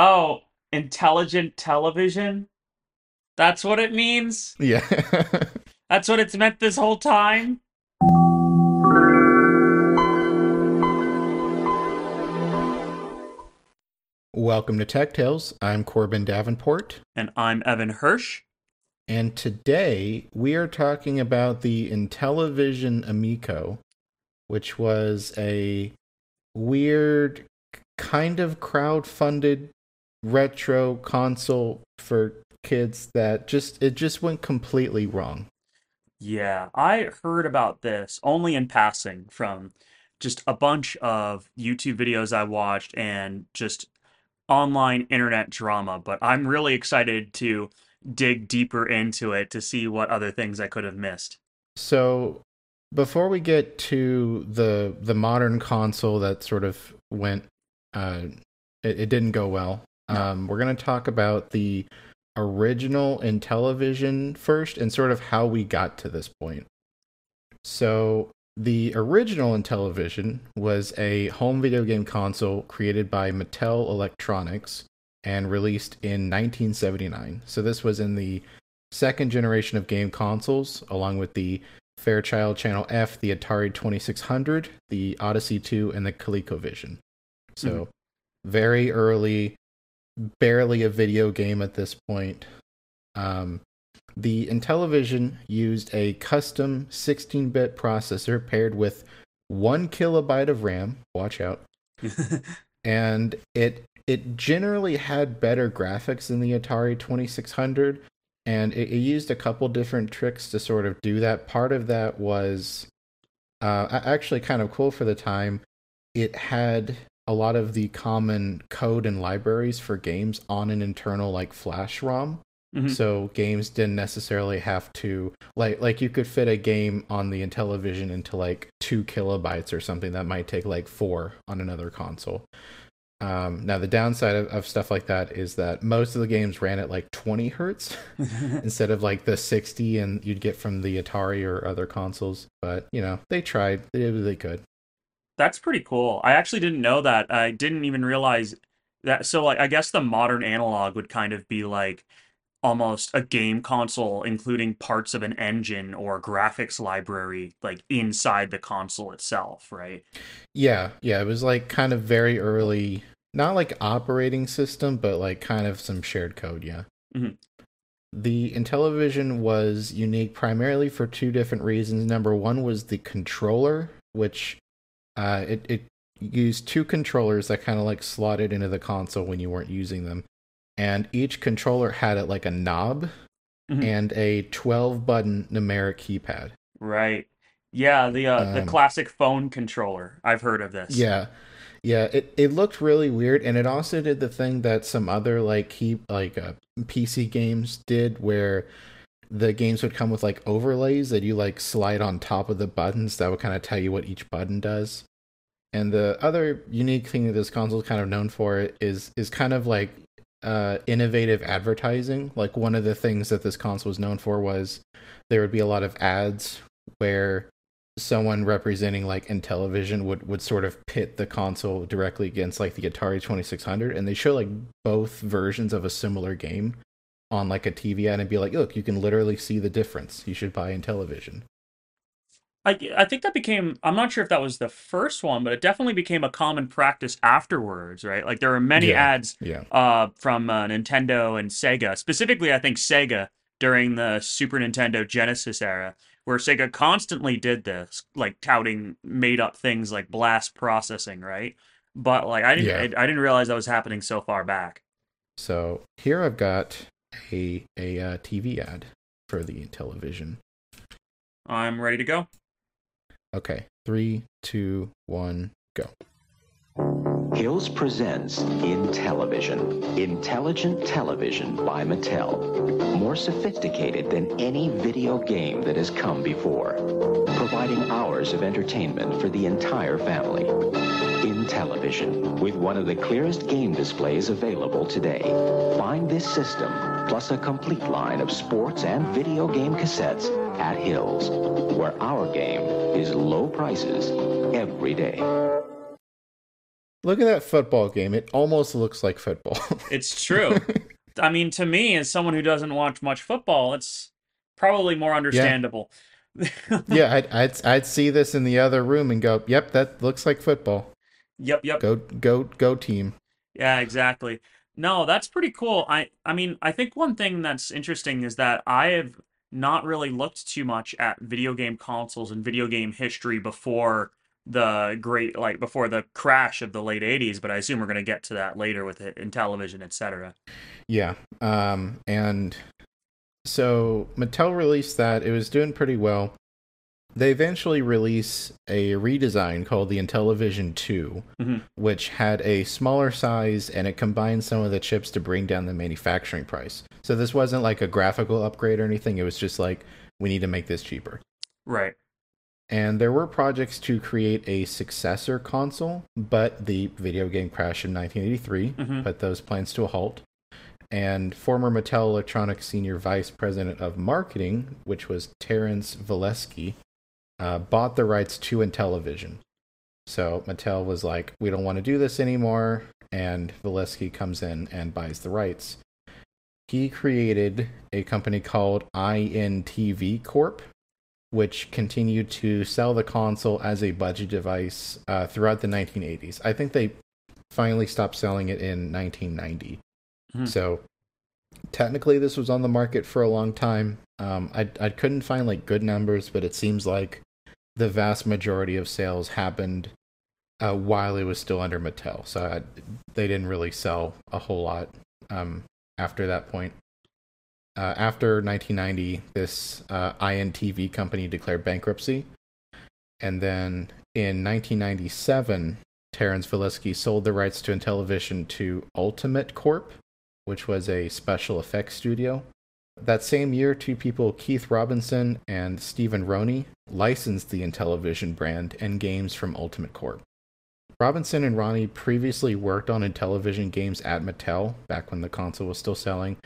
Oh, intelligent television? That's what it means? Yeah. That's what it's meant this whole time? Welcome to Tech Tales. I'm Corbin Davenport. And I'm Evan Hirsch. And today we are talking about the Intellivision Amico, which was a weird, kind of crowd-funded retro console for kids that just it just went completely wrong. Yeah, I heard about this only in passing from just a bunch of YouTube videos I watched and just online internet drama, but I'm really excited to dig deeper into it to see what other things I could have missed. So, before we get to the the modern console that sort of went uh it, it didn't go well. Um we're going to talk about the original Intellivision first and sort of how we got to this point. So, the original Intellivision was a home video game console created by Mattel Electronics and released in 1979. So, this was in the second generation of game consoles, along with the Fairchild Channel F, the Atari 2600, the Odyssey 2, and the ColecoVision. So, mm-hmm. very early barely a video game at this point. Um, the Intellivision used a custom 16 bit processor paired with one kilobyte of RAM. Watch out. and it it generally had better graphics than the Atari 2600 and it, it, used a couple different tricks to sort of do that. Part of that was uh, actually kind of cool for the time. It had a lot of the common code and libraries for games on an internal like flash ROM. Mm-hmm. So games didn't necessarily have to like like you could fit a game on the Intellivision into like two kilobytes or something that might take like four on another console. Um, now the downside of, of, stuff like that is that most of the games ran at like 20 hertz instead of like the 60 and you'd get from the Atari or other consoles. But you know they tried; they did what they could. That's pretty cool. I actually didn't know that. I didn't even realize that. So, like, I guess the modern analog would kind of be like almost a game console, including parts of an engine or graphics library, like inside the console itself, right? Yeah, yeah. It was like kind of very early, not like operating system, but like kind of some shared code. Yeah. Mm-hmm. The Intellivision was unique primarily for two different reasons. Number one was the controller, which uh, it it used two controllers that kind of like slotted into the console when you weren't using them, and each controller had it like a knob mm-hmm. and a twelve button numeric keypad. Right. Yeah, the uh, um, the classic phone controller. I've heard of this. Yeah. Yeah, it, it looked really weird, and it also did the thing that some other like key like uh, PC games did, where the games would come with like overlays that you like slide on top of the buttons that would kind of tell you what each button does. And the other unique thing that this console is kind of known for is is kind of like uh, innovative advertising. Like one of the things that this console was known for was there would be a lot of ads where someone representing like Intellivision would would sort of pit the console directly against like the Atari 2600 and they show like both versions of a similar game on like a TV ad and be like, "Look, you can literally see the difference. You should buy Intellivision." I, I think that became i'm not sure if that was the first one but it definitely became a common practice afterwards right like there were many yeah, ads yeah. Uh, from uh, nintendo and sega specifically i think sega during the super nintendo genesis era where sega constantly did this like touting made up things like blast processing right but like i didn't yeah. I, I didn't realize that was happening so far back so here i've got a a uh, tv ad for the television. i'm ready to go Okay, three, two, one, go. Hills presents Intellivision. intelligent television by Mattel. More sophisticated than any video game that has come before, providing hours of entertainment for the entire family. Intellivision, with one of the clearest game displays available today. Find this system, plus a complete line of sports and video game cassettes at Hills, where our game is low prices every day. Look at that football game. It almost looks like football. It's true. I mean, to me, as someone who doesn't watch much football, it's probably more understandable. yeah, I'd, I'd I'd see this in the other room and go, "Yep, that looks like football. Yep, yep. Go go go team." Yeah, exactly. No, that's pretty cool. I I mean, I think one thing that's interesting is that I have not really looked too much at video game consoles and video game history before the great like before the crash of the late 80s, but I assume we're going to get to that later with it in television, etc. Yeah. Um and so Mattel released that. It was doing pretty well. They eventually release a redesign called the Intellivision 2, Mhm. which had a smaller size and it combined some of the chips to bring down the manufacturing price. So this wasn't like a graphical upgrade or anything. It was just like we need to make this cheaper. Right. And there were projects to create a successor console, but the video game crash in 1983 Mhm. put those plans to a halt. And former Mattel Electronics senior vice president of marketing, which was Terrence Valeski, uh, bought the rights to Intellivision. So Mattel was like, we don't want to do this anymore. And Valeski comes in and buys the rights. He created a company called INTV Corp, which continued to sell the console as a budget device uh, throughout the 1980s. I think they finally stopped selling it in 1990. Mhm. So technically, this was on the market for a long time. Um, I I couldn't find like good numbers, but it seems like the vast majority of sales happened uh, while it was still under Mattel. So I, they didn't really sell a whole lot um, after that point. Uh, after 1990, this uh, INTV company declared bankruptcy. And then in 1997, Terrence Valeski sold the rights to Intellivision to Ultimate Corp, which was a special effects studio. That same year, two people, Keith Robinson and Stephen Roney, licensed the Intellivision brand and games from Ultimate Corp. Robinson and Roney previously worked on Intellivision games at Mattel back when the console was still selling,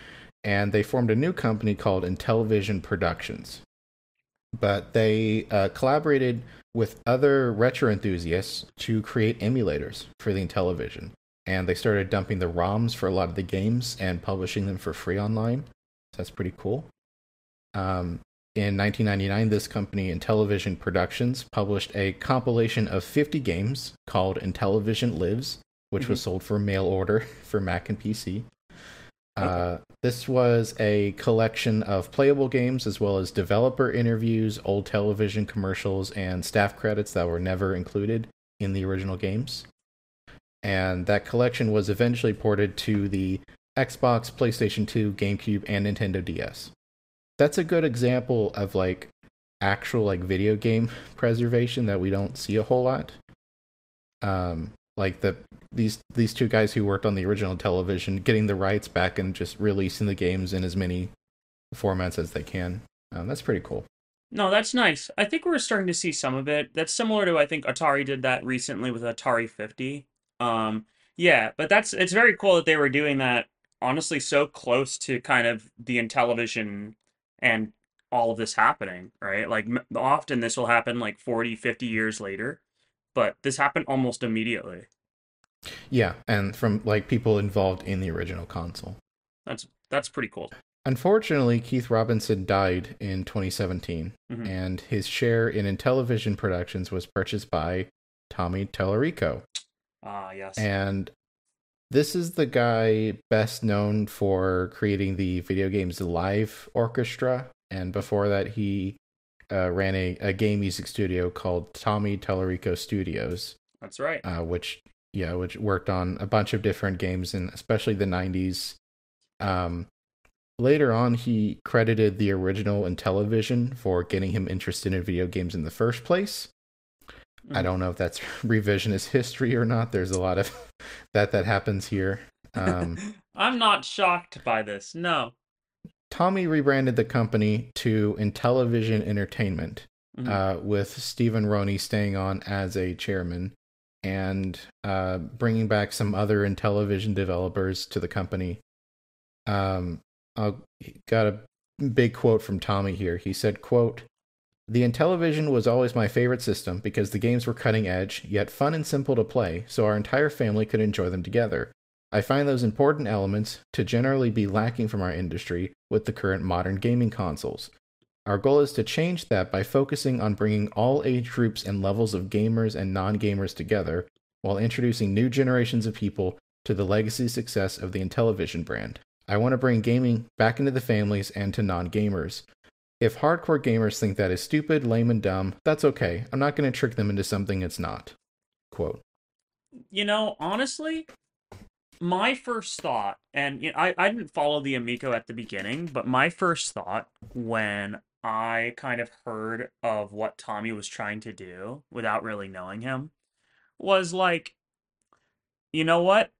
and they formed a new company called Intellivision Productions. But they uh, collaborated with other retro enthusiasts to create emulators for the Intellivision, and they started dumping the ROMs for a lot of the games and publishing them for free online. So that's pretty cool. Um, in 1999, this company, Intellivision Productions, published a compilation of 50 games called Intellivision Lives, which was sold for mail order for Mac and PC. Uh, this was a collection of playable games as well as developer interviews, old television commercials, and staff credits that were never included in the original games. And that collection was eventually ported to the Xbox, PlayStation 2, GameCube, and Nintendo DS. That's a good example of like actual like video game preservation that we don't see a whole lot. Um, like the these these two guys who worked on the original television getting the rights back and just releasing the games in as many formats as they can. Um, that's pretty cool. No, that's nice. I think we're starting to see some of it. That's similar to I think Atari did that recently with Atari 50. Um, yeah, but that's it's very cool that they were doing that honestly so close to kind of the Intellivision and all of this happening, right? Like often this will happen like 40, 50 years later, but this happened almost immediately. Yeah, and from like people involved in the original console. That's that's pretty cool. Unfortunately, Keith Robinson died in 2017, Mhm. and his share in Intellivision Productions was purchased by Tommy Tallarico. Ah, yes. And this is the guy best known for creating the video games Live Orchestra. And before that, he uh, ran a, a game music studio called Tommy Tallarico Studios, That's right. uh, which yeah, which worked on a bunch of different games and especially the '90s. Um, later on, he credited the original Intellivision for getting him interested in video games in the first place. I Mhm. don't know if that's revisionist history or not. There's a lot of that that happens here. Um, I'm not shocked by this. No. Tommy rebranded the company to Intellivision Entertainment, Mhm. uh, with Stephen Roney staying on as a chairman and uh, bringing back some other Intellivision developers to the company. Um, I got a big quote from Tommy here. He said, "quote The Intellivision was always my favorite system because the games were cutting edge, yet fun and simple to play, so our entire family could enjoy them together. I find those important elements to generally be lacking from our industry with the current modern gaming consoles. Our goal is to change that by focusing on bringing all age groups and levels of gamers and non gamers together while introducing new generations of people to the legacy success of the Intellivision brand. I want to bring gaming back into the families and to non gamers. If hardcore gamers think that is stupid, lame, and dumb, that's okay. I'm not going to trick them into something it's not. Quote. You know, honestly, my first thought, and you know, I, I didn't follow the Amico at the beginning, but my first thought when I kind of heard of what Tommy was trying to do without really knowing him was like, you know what?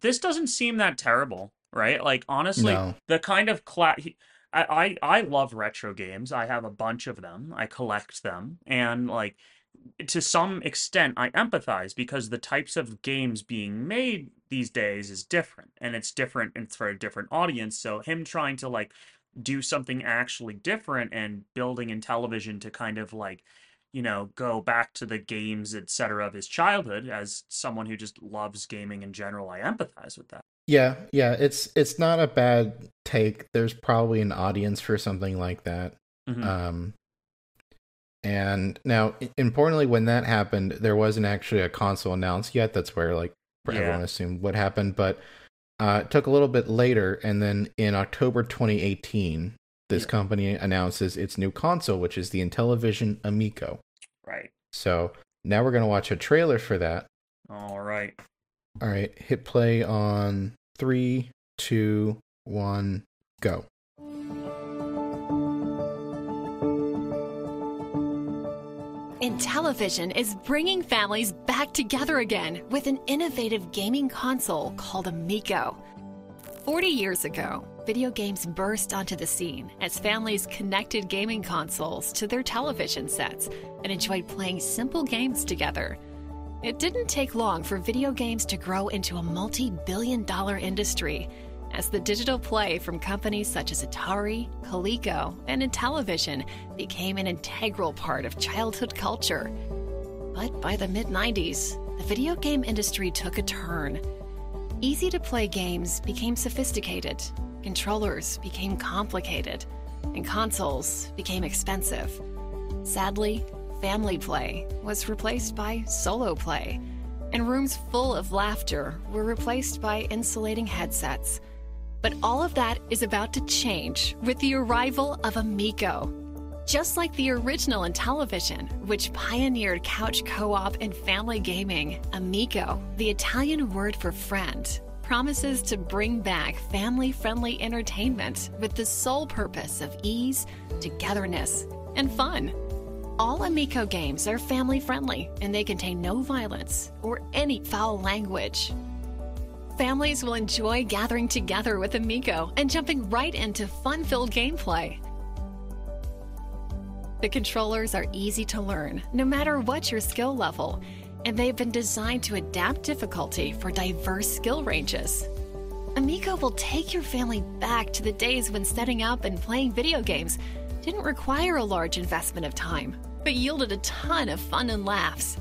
This doesn't seem that terrible, right? Like honestly, No. the kind of cla- he- I, I I love retro games. I have a bunch of them. I collect them, and like to some extent, I empathize because the types of games being made these days is different, and it's different and for a different audience. So him trying to like do something actually different and building Intellivision to kind of like you know go back to the games etc of his childhood as someone who just loves gaming in general i empathize with that Yeah, yeah, it's it's not a bad take. There's probably an audience for something like that. Mhm. Um, and now, importantly, when that happened, there wasn't actually a console announced yet. That's where like Yeah. everyone assumed what happened, but uh, it took a little bit later, and then in October 2018, this Yeah. company announces its new console, which is the Intellivision Amico. right So now we're gonna watch a trailer for that. all right All right, hit play on three, two, one, go. Intellivision is bringing families back together again with an innovative gaming console called Amico. 40 years ago, video games burst onto the scene as families connected gaming consoles to their television sets and enjoyed playing simple games together. It didn't take long for video games to grow into a multi billion dollar industry as the digital play from companies such as Atari, Coleco, and Intellivision became an integral part of childhood culture. But by the mid 90s, the video game industry took a turn. Easy to play games became sophisticated, controllers became complicated, and consoles became expensive. Sadly, family play was replaced by solo play, and rooms full of laughter were replaced by insulating headsets. But all of that is about to change with the arrival of Amico. Just like the original Intellivision, which pioneered couch co op and family gaming, Amico, the Italian word for friend, promises to bring back family friendly entertainment with the sole purpose of ease, togetherness, and fun. All Amico games are family friendly and they contain no violence or any foul language. Families will enjoy gathering together with Amico and jumping right into fun filled gameplay. The controllers are easy to learn, no matter what your skill level, and they've been designed to adapt difficulty for diverse skill ranges. Amico will take your family back to the days when setting up and playing video games didn't require a large investment of time, but yielded a ton of fun and laughs.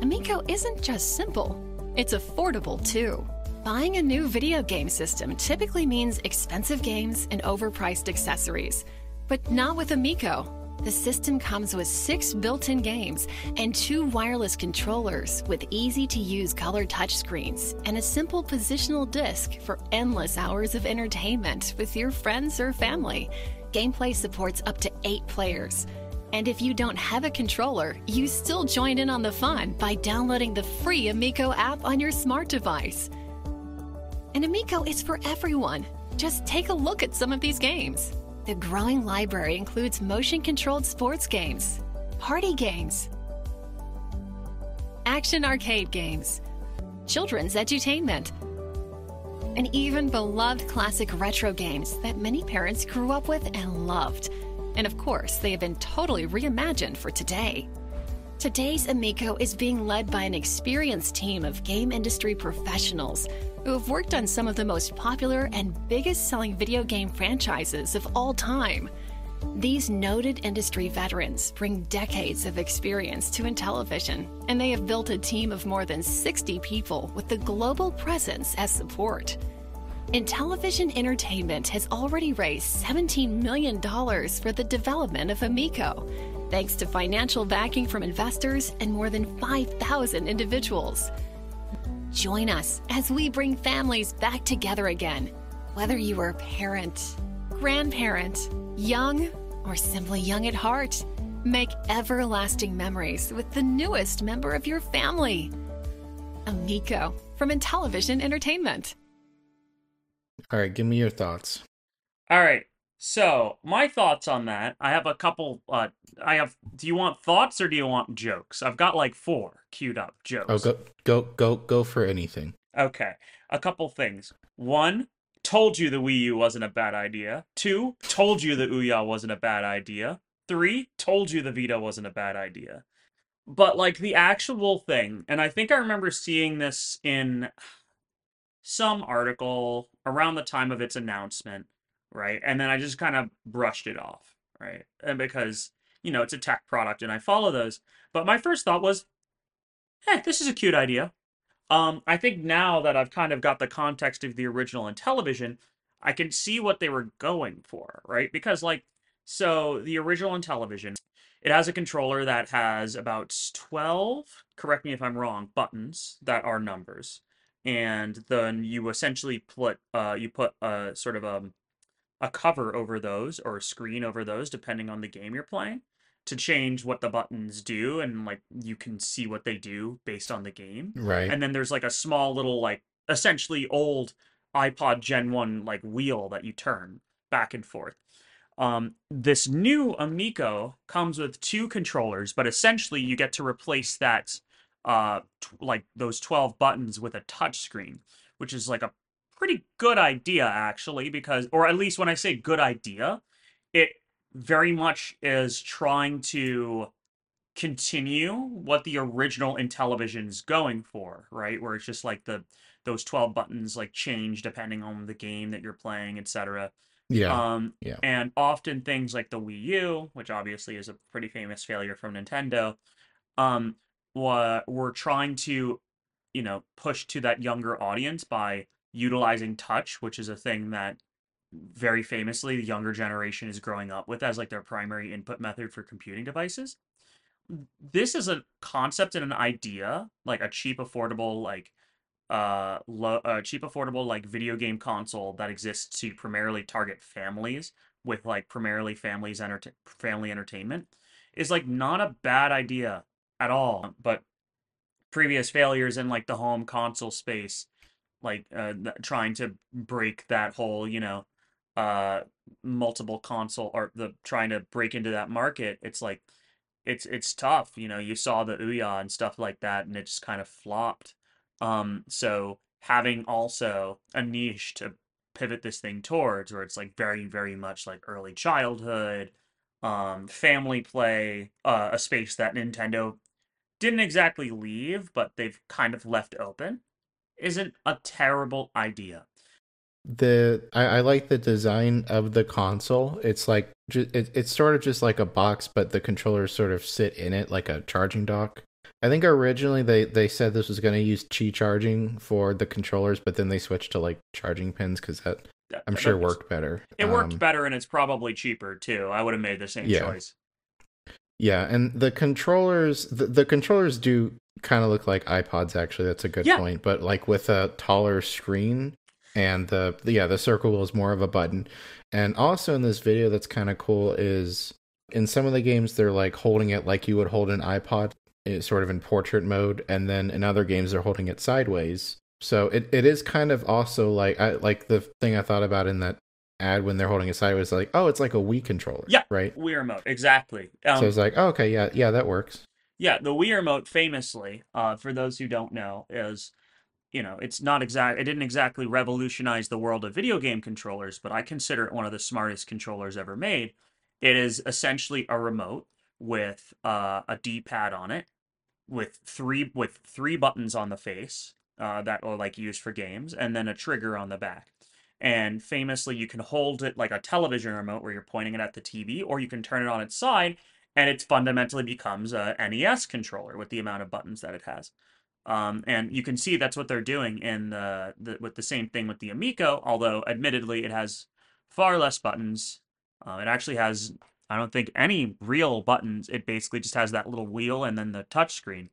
Amico isn't just simple, it's affordable too. Buying a new video game system typically means expensive games and overpriced accessories, but not with Amico. The system comes with six built in games and two wireless controllers with easy to use color touchscreens and a simple positional disc for endless hours of entertainment with your friends or family. Gameplay supports up to eight players. And if you don't have a controller, you still join in on the fun by downloading the free Amico app on your smart device. And Amico is for everyone. Just take a look at some of these games. The growing library includes motion controlled sports games, party games, action arcade games, children's edutainment, and even beloved classic retro games that many parents grew up with and loved. And of course, they have been totally reimagined for today. Today's Amico is being led by an experienced team of game industry professionals who have worked on some of the most popular and biggest selling video game franchises of all time. These noted industry veterans bring decades of experience to Intellivision, and they have built a team of more than 60 people with the global presence as support. Intellivision Entertainment has already raised $17 million for the development of Amico, thanks to financial backing from investors and more than 5,000 individuals. Join us as we bring families back together again, whether you are a parent, grandparent, young, or simply young at heart. Make everlasting memories with the newest member of your family. Amico from Intellivision Entertainment. All right, give me your thoughts. All right. So, my thoughts on that. I have a couple uh I have do you want thoughts or do you want jokes? I've got like four queued up jokes. Oh, go go go go for anything. Okay. A couple things. One, told you the Wii U wasn't a bad idea. Two, told you the Ouya wasn't a bad idea. Three, told you the Vita wasn't a bad idea. But like the actual thing, and I think I remember seeing this in some article around the time of its announcement, right? And then I just kind of brushed it off, right? And because, you know, it's a tech product and I follow those. But my first thought was, hey, this is a cute idea. Um, I think now that I've kind of got the context of the original Intellivision, I can see what they were going for, right? Because like, so the original Intellivision, it has a controller that has about 12, correct me if I'm wrong, buttons that are numbers. And then you essentially put uh you put a sort of um a cover over those or a screen over those depending on the game you're playing to change what the buttons do and like you can see what they do based on the game. Right. And then there's like a small little like essentially old iPod Gen 1 like wheel that you turn back and forth. Um, this new Amico comes with two controllers, but essentially you get to replace that uh t- like those 12 buttons with a touch screen, which is like a pretty good idea actually because or at least when I say good idea, it very much is trying to continue what the original Intellivision's going for, right? Where it's just like the those 12 buttons like change depending on the game that you're playing, etc. yeah. Um, yeah. and often things like the Wii U, which obviously is a pretty famous failure from Nintendo, um, were trying to, you know, push to that younger audience by utilizing touch, which is a thing that very famously the younger generation is growing up with as like their primary input method for computing devices. This is a concept and an idea, like a cheap, affordable, like uh, low, uh cheap, affordable like video game console that exists to primarily target families with like primarily families enter- family entertainment is like not a bad idea at all. But previous failures in like the home console space, like uh, th- trying to break that whole, you know, uh, multiple console or the trying to break into that market, it's like it's it's tough. You know, you saw the Ouya and stuff like that, and it just kind of flopped. Um, so having also a niche to pivot this thing towards, where it's like very, very much like early childhood, um, family play, uh, a space that Nintendo didn't exactly leave, but they've kind of left open, isn't a terrible idea. The I, I like the design of the console. It's like ju- it, it's sort of just like a box, but the controllers sort of sit in it like a charging dock. I think originally they they said this was going to use Qi charging for the controllers, but then they switched to like charging pins because that That- I'm sure worked better. It worked Um, better and it's probably cheaper too. I would have made the same Yeah. choice. Yeah, and the controllers the, the controllers do kind of look like iPods actually. That's a good Yeah. point, but like with a taller screen and the yeah, the circle wheel is more of a button. And also in this video that's kind of cool is in some of the games they're like holding it like you would hold an iPod, eh, sort of in portrait mode, and then in other games they're holding it sideways. So it, it is kind of also like I like the thing I thought about in that ad when they're holding it sideways like, oh, it's like a Wii controller. Yeah. Right? Wii remote, exactly. Um, so it's like, oh, okay, yeah, yeah, that works. Yeah, the Wii remote famously, uh, for those who don't know, is you know, it's not exact it didn't exactly revolutionize the world of video game controllers, but I consider it one of the smartest controllers ever made. It is essentially a remote with uh, a D-pad on it, with three with three buttons on the face uh, that are like used for games, and then a trigger on the back. And famously, you can hold it like a television remote where you're pointing it at the TV, or you can turn it on its side, and it fundamentally becomes a NES controller with the amount of buttons that it has. Um, and you can see that's what they're doing in the, the with the same thing with the Amico, although admittedly it has far less buttons. Uh, it actually has, I don't think, any real buttons. It basically just has that little wheel and then the touch screen.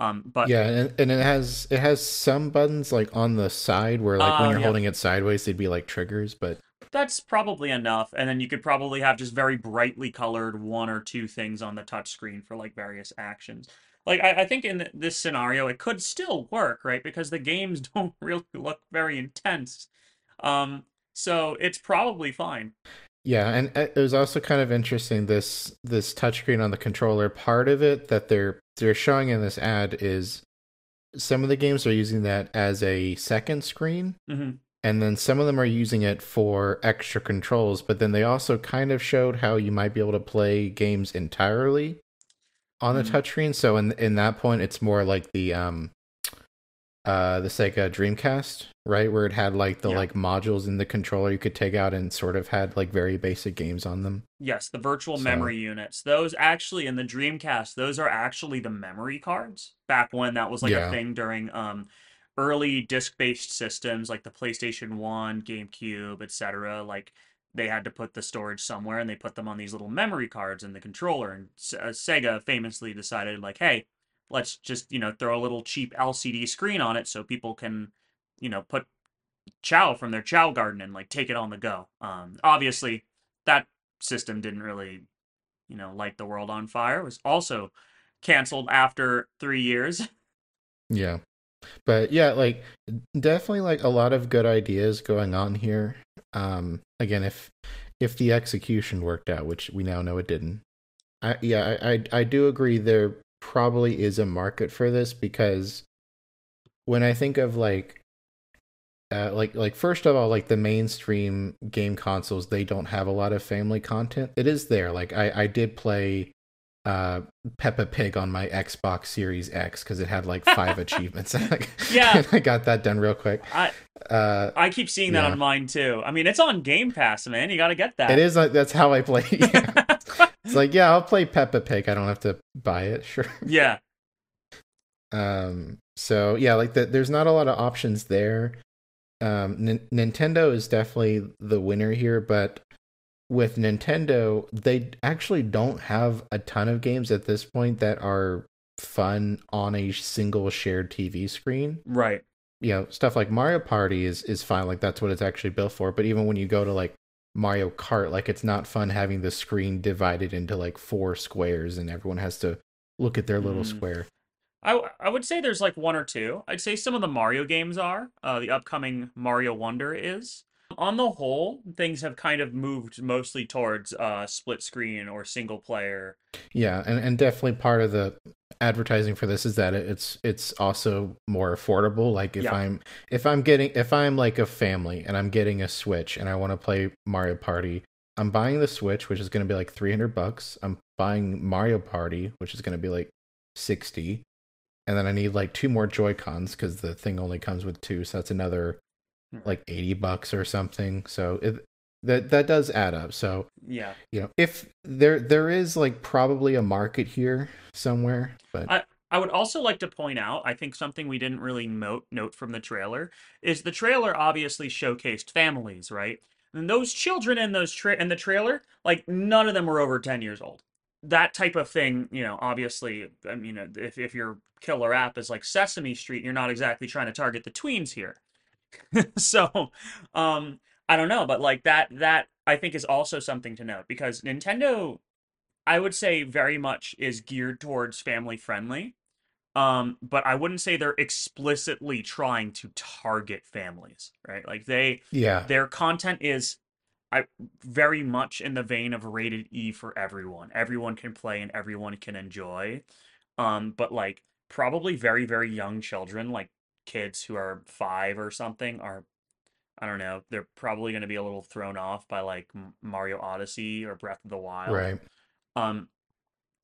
Um, but yeah, and, and it has it has some buttons like on the side where like when Oh, you're yeah. holding it sideways they'd be like triggers, but that's probably enough. And then you could probably have just very brightly colored one or two things on the touch screen for like various actions. Like I, I think in this scenario it could still work, right? Because the games don't really look very intense. Um, so it's probably fine. Yeah, and uh, it was also kind of interesting this this touchscreen on the controller. Part of it that they're they're showing in this ad is some of the games are using that as a second screen, hmm and then some of them are using it for extra controls. But then they also kind of showed how you might be able to play games entirely on the Mhm. touchscreen. So in in that point, it's more like the um uh the Sega Dreamcast, right, where it had like the Yeah. like modules in the controller you could take out and sort of had like very basic games on them. Yes, the virtual So- memory units. Those actually in the Dreamcast, those are actually the memory cards. Back when that was like Yeah. a thing during um early disc-based systems like the PlayStation 1, GameCube, etc. Like they had to put the storage somewhere and they put them on these little memory cards in the controller and uh, Sega famously decided like, "Hey, let's just, you know, throw a little cheap LCD screen on it so people can, you know, put Chao from their Chao garden and like take it on the go." Um obviously that system didn't really, you know, light the world on fire. It was also canceled after three years. Yeah. But yeah, like definitely like a lot of good ideas going on here. Um again if if the execution worked out, which we now know it didn't. I yeah, I I, I do agree there probably is a market for this because when I think of like uh, like like first of all like the mainstream game consoles they don't have a lot of family content it is there like i i did play uh peppa pig on my xbox series x because it had like five achievements Like, Yeah. i got that done real quick I uh I keep seeing that Yeah. on mine too. I mean, it's on Game Pass, man. You got to get that. it is like that's how i play yeah. it's like yeah i'll play peppa pig i don't have to buy it sure yeah. Um, so yeah, like the, there's not a lot of options there. Um, N- Nintendo is definitely the winner here, but with Nintendo, they actually don't have a ton of games at this point that are fun on a single shared TV screen. Right. You know, stuff like Mario Party is is fine, like that's what it's actually built for. But even when you go to like Mario Kart, like it's not fun having the screen divided into like four squares and everyone has to look at their little Mm. square. I, I would say there's like one or two. I'd say some of the Mario games are. Uh, the upcoming Mario Wonder is. On the whole, things have kind of moved mostly towards uh, split screen or single player. Yeah, and, and definitely part of the advertising for this is that it's it's also more affordable. Like if Yeah. I'm if I'm getting if I'm like a family and I'm getting a Switch and I want to play Mario Party, I'm buying the Switch, which is going to be like 300 bucks. I'm buying Mario Party, which is going to be like 60. And then I need like two more Joy Cons because the thing only comes with two, so that's another Mm. like 80 bucks or something. So it, that that does add up. So Yeah. you know if there there is like probably a market here somewhere but I- I would also like to point out, I think something we didn't really note note from the trailer is the trailer obviously showcased families, right? And those children in those tra- in the trailer, like none of them were over 10 years old. That type of thing, you know, obviously, I mean, if if your killer app is like Sesame Street, you're not exactly trying to target the tweens here. so, um I don't know, but like that that I think is also something to note because Nintendo I would say very much is geared towards family friendly. Um, but I wouldn't say they're explicitly trying to target families, right? Like they yeah their content is I very much in the vein of rated E for everyone. Everyone can play and everyone can enjoy. Um, but like probably very, very young children, like kids who are five or something, are I don't know, they're probably going to be a little thrown off by like Mario Odyssey or Breath of the Wild. right Um,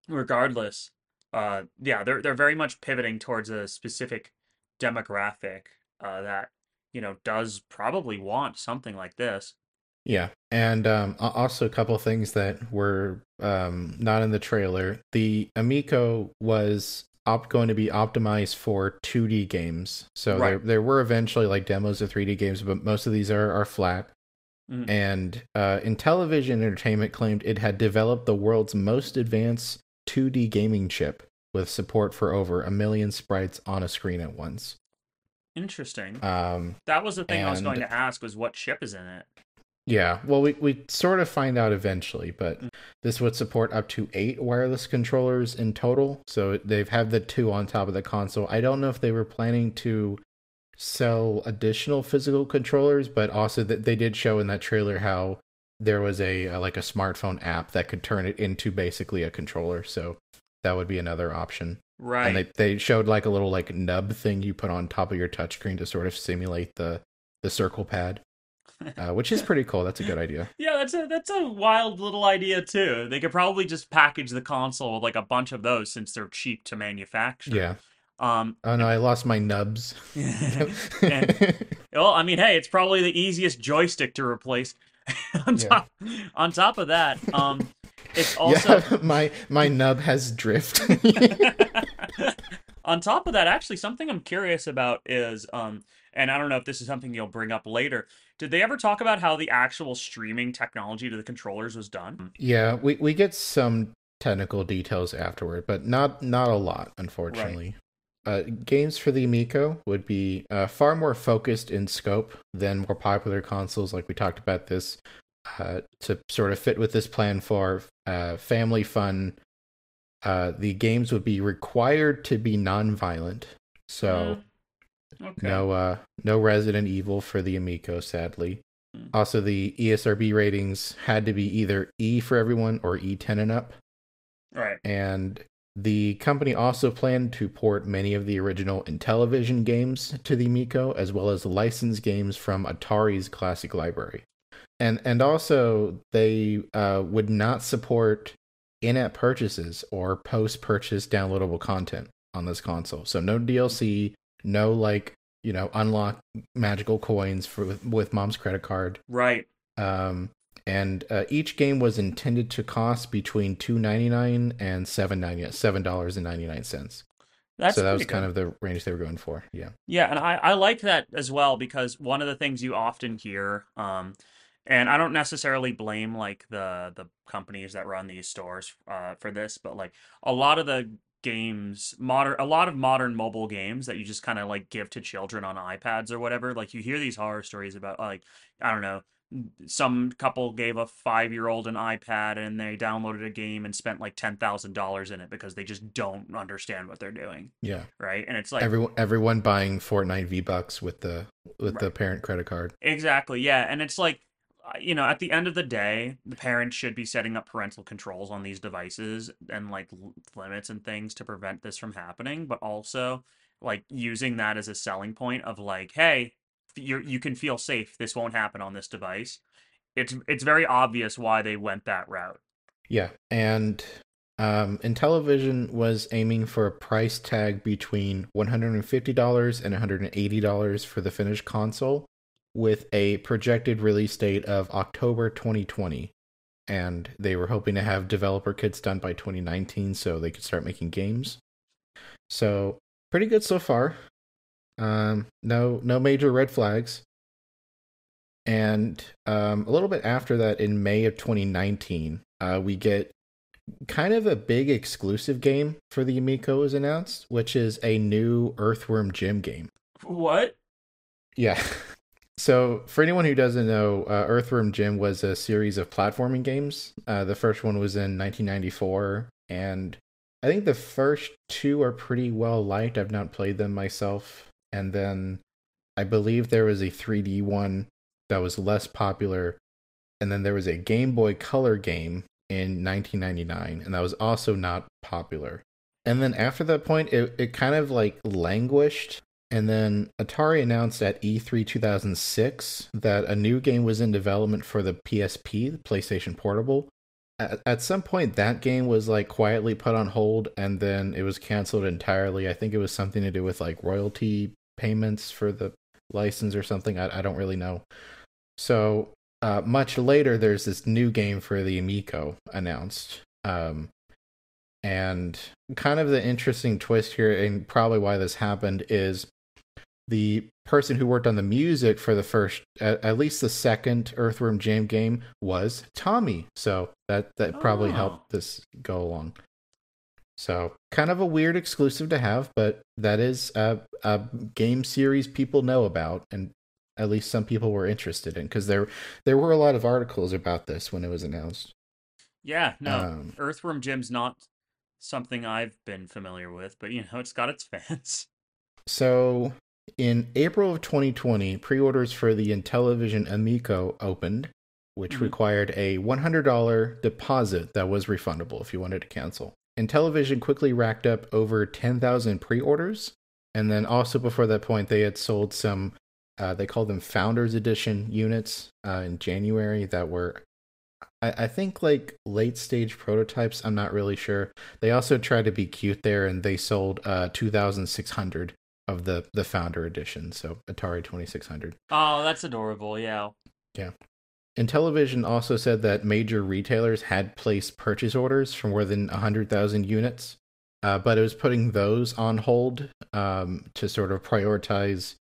regardless, uh, yeah, they're they're very much pivoting towards a specific demographic uh, that you know, does probably want something like this. Yeah, and um, also a couple things that were um, not in the trailer. The Amico was op- going to be optimized for 2D games, so there Right. there were eventually like demos of 3D games, but most of these are are flat. Mhm. And uh, Intellivision Entertainment claimed it had developed the world's most advanced 2D gaming chip with support for over a million sprites on a screen at once. Interesting. Um, that was the thing I was going to ask was what chip is in it. Yeah, well, we, we sort of find out eventually, but Mm. this would support up to eight wireless controllers in total. So they've had the two on top of the console. I don't know if they were planning to sell additional physical controllers, but also that they did show in that trailer how there was a uh, like a smartphone app that could turn it into basically a controller. So that would be another option. Right. And they they showed like a little like nub thing you put on top of your touchscreen to sort of simulate the the circle pad, uh, which is pretty cool. That's a good idea. Yeah, that's a that's a wild little idea too. They could probably just package the console with like a bunch of those since they're cheap to manufacture. Yeah. Um. Oh no, I lost my nubs. and, well, I mean, hey, it's probably the easiest joystick to replace. on Yeah. top, on top of that, um, it's also yeah, my my nub has drift. on top of that, actually, something I'm curious about is, um, and I don't know if this is something you'll bring up later. Did they ever talk about how the actual streaming technology to the controllers was done? yeah, we we get some technical details afterward, but not not a lot, unfortunately. Uh, games for the Amico would be uh, far more focused in scope than more popular consoles, like we talked about this, uh, to sort of fit with this plan for uh, family fun. Uh, the games would be required to be non-violent, so. Mm, Okay. No, uh, no Resident Evil for the Amico, sadly. Hmm. Also, the ESRB ratings had to be either E for everyone or E10 and up. Right. And the company also planned to port many of the original Intellivision games to the Amico, as well as licensed games from Atari's classic library. And and also they uh, would not support in-app purchases or post-purchase downloadable content on this console. So no DLC, no like you know unlock magical coins for with, with mom's credit card. Right. Um, and uh, each game was intended to cost between two ninety nine and seven ninety seven dollars and ninety nine cents. That's So that was pretty kind of the range they were going for. Yeah. Yeah, and I, I like that as well because one of the things you often hear, um, and I don't necessarily blame like the the companies that run these stores uh, for this, but like a lot of the games, modern a lot of modern mobile games that you just kind of like give to children on iPads or whatever, like you hear these horror stories about like I don't know, some couple gave a five year old an iPad and they downloaded a game and spent like ten thousand dollars in it because they just don't understand what they're doing, Yeah. right? And it's like everyone everyone buying Fortnite V Bucks with the with the parent credit card. Exactly, yeah. And it's like, you know, at the end of the day, the parents should be setting up parental controls on these devices and like limits and things to prevent this from happening, but also like using that as a selling point of like, hey, you you can feel safe. This won't happen on this device. It's it's very obvious why they went that route. Yeah, and um, Intellivision was aiming for a price tag between one hundred and fifty dollars and one hundred and eighty dollars for the finished console, with a projected release date of October twenty twenty. And they were hoping to have developer kits done by 2019 so they could start making games. So pretty good so far. Um, no no major red flags. And um, a little bit after that, in May of 2019, uh, we get kind of a big exclusive game for the Amico is announced, which is a new Earthworm Jim game. What? Yeah. So, for anyone who doesn't know, uh, Earthworm Jim was a series of platforming games. Uh, the first one was in 1994, and I think the first two are pretty well liked. I've not played them myself. And then I believe there was a 3D one that was less popular. And then there was a Game Boy Color game in 1999, and that was also not popular. And then after that point, it, it kind of like languished. And then Atari announced at E E3 2006 that a new game was in development for the PSP, the PlayStation Portable. At, at some point, that game was like quietly put on hold and then it was canceled entirely. I think it was something to do with like royalty payments for the license or something. I, I don't really know. So uh, much later, there's this new game for the Amico announced. Um, and kind of the interesting twist here, and probably why this happened, is the person who worked on the music for the first, at, at least the second Earthworm Jim game, was Tommy. So that that probably Oh. helped this go along. So kind of a weird exclusive to have, but that is a, a game series people know about, and at least some people were interested in because there there were a lot of articles about this when it was announced. Yeah, no, Um, Earthworm Jim's not something I've been familiar with, but you know, it's got its fans. So in April of 2020, pre-orders for the Intellivision Amico opened, which Mhm. required a $100 deposit that was refundable if you wanted to cancel. Intellivision quickly racked up over 10,000 pre-orders, and then also before that point, they had sold some. Uh, they called them Founders Edition units uh, in January that were, I, I think, like late stage prototypes. I'm not really sure. They also tried to be cute there, and they sold uh, 2,600 of the the Founder Edition, so Atari 2600. Oh, that's adorable. Yeah. Yeah. Intellivision also said that major retailers had placed purchase orders for more than 100,000 units, uh, but it was putting those on hold um, to sort of prioritize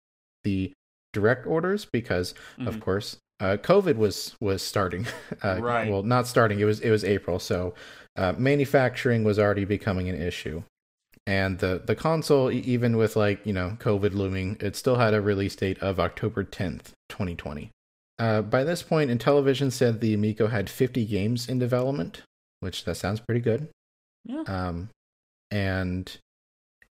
the direct orders because, of Mhm. course, uh, COVID was was starting. Uh, Right. Well, not starting. It was it was April, so uh, manufacturing was already becoming an issue. And the the console, even with like you know COVID looming, it still had a release date of October 10th, 2020. Uh, by this point, Intellivision said the Amico had 50 games in development, which that sounds pretty good. Yeah. Um, and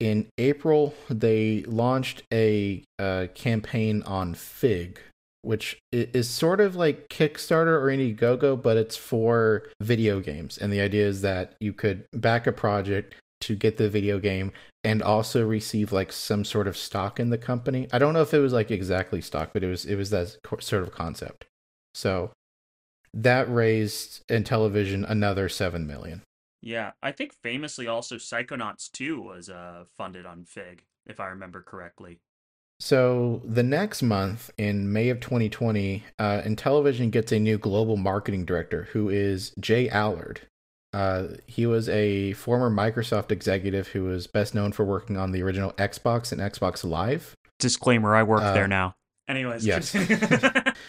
in April, they launched a uh, campaign on Fig, which is sort of like Kickstarter or Indiegogo, but it's for video games. And the idea is that you could back a project to get the video game and also receive like some sort of stock in the company. I don't know if it was like exactly stock, but it was it was that sort of concept. So that raised Intellivision another 7 million. Yeah. I think famously also Psychonauts 2 was uh funded on Fig, if I remember correctly. So the next month, in May of 2020, uh, Intellivision gets a new global marketing director who is J Allard. Uh, he was a former Microsoft executive who was best known for working on the original Xbox and Xbox Live. Disclaimer, I work Uh, there now. Anyways, yes.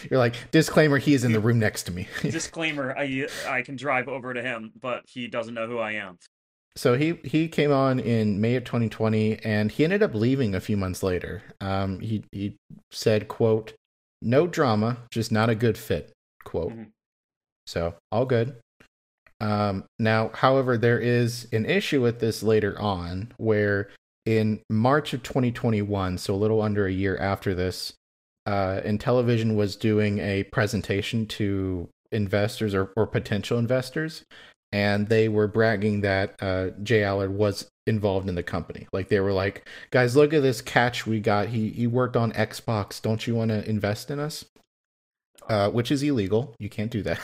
You're like, disclaimer, he is in the room next to me. disclaimer, I I can drive over to him, but he doesn't know who I am. So he he came on in May of 2020, and he ended up leaving a few months later. Um, he he said, "quote No drama, just not a good fit." Quote. Mhm. So all good. Um, now, however, there is an issue with this later on, where in March of 2021, so a little under a year after this, uh, Intellivision was doing a presentation to investors or, or potential investors, and they were bragging that uh, J Allard was involved in the company. Like they were like, "Guys, look at this catch we got. He he worked on Xbox. Don't you want to invest in us?" Uh, which is illegal. You can't do that.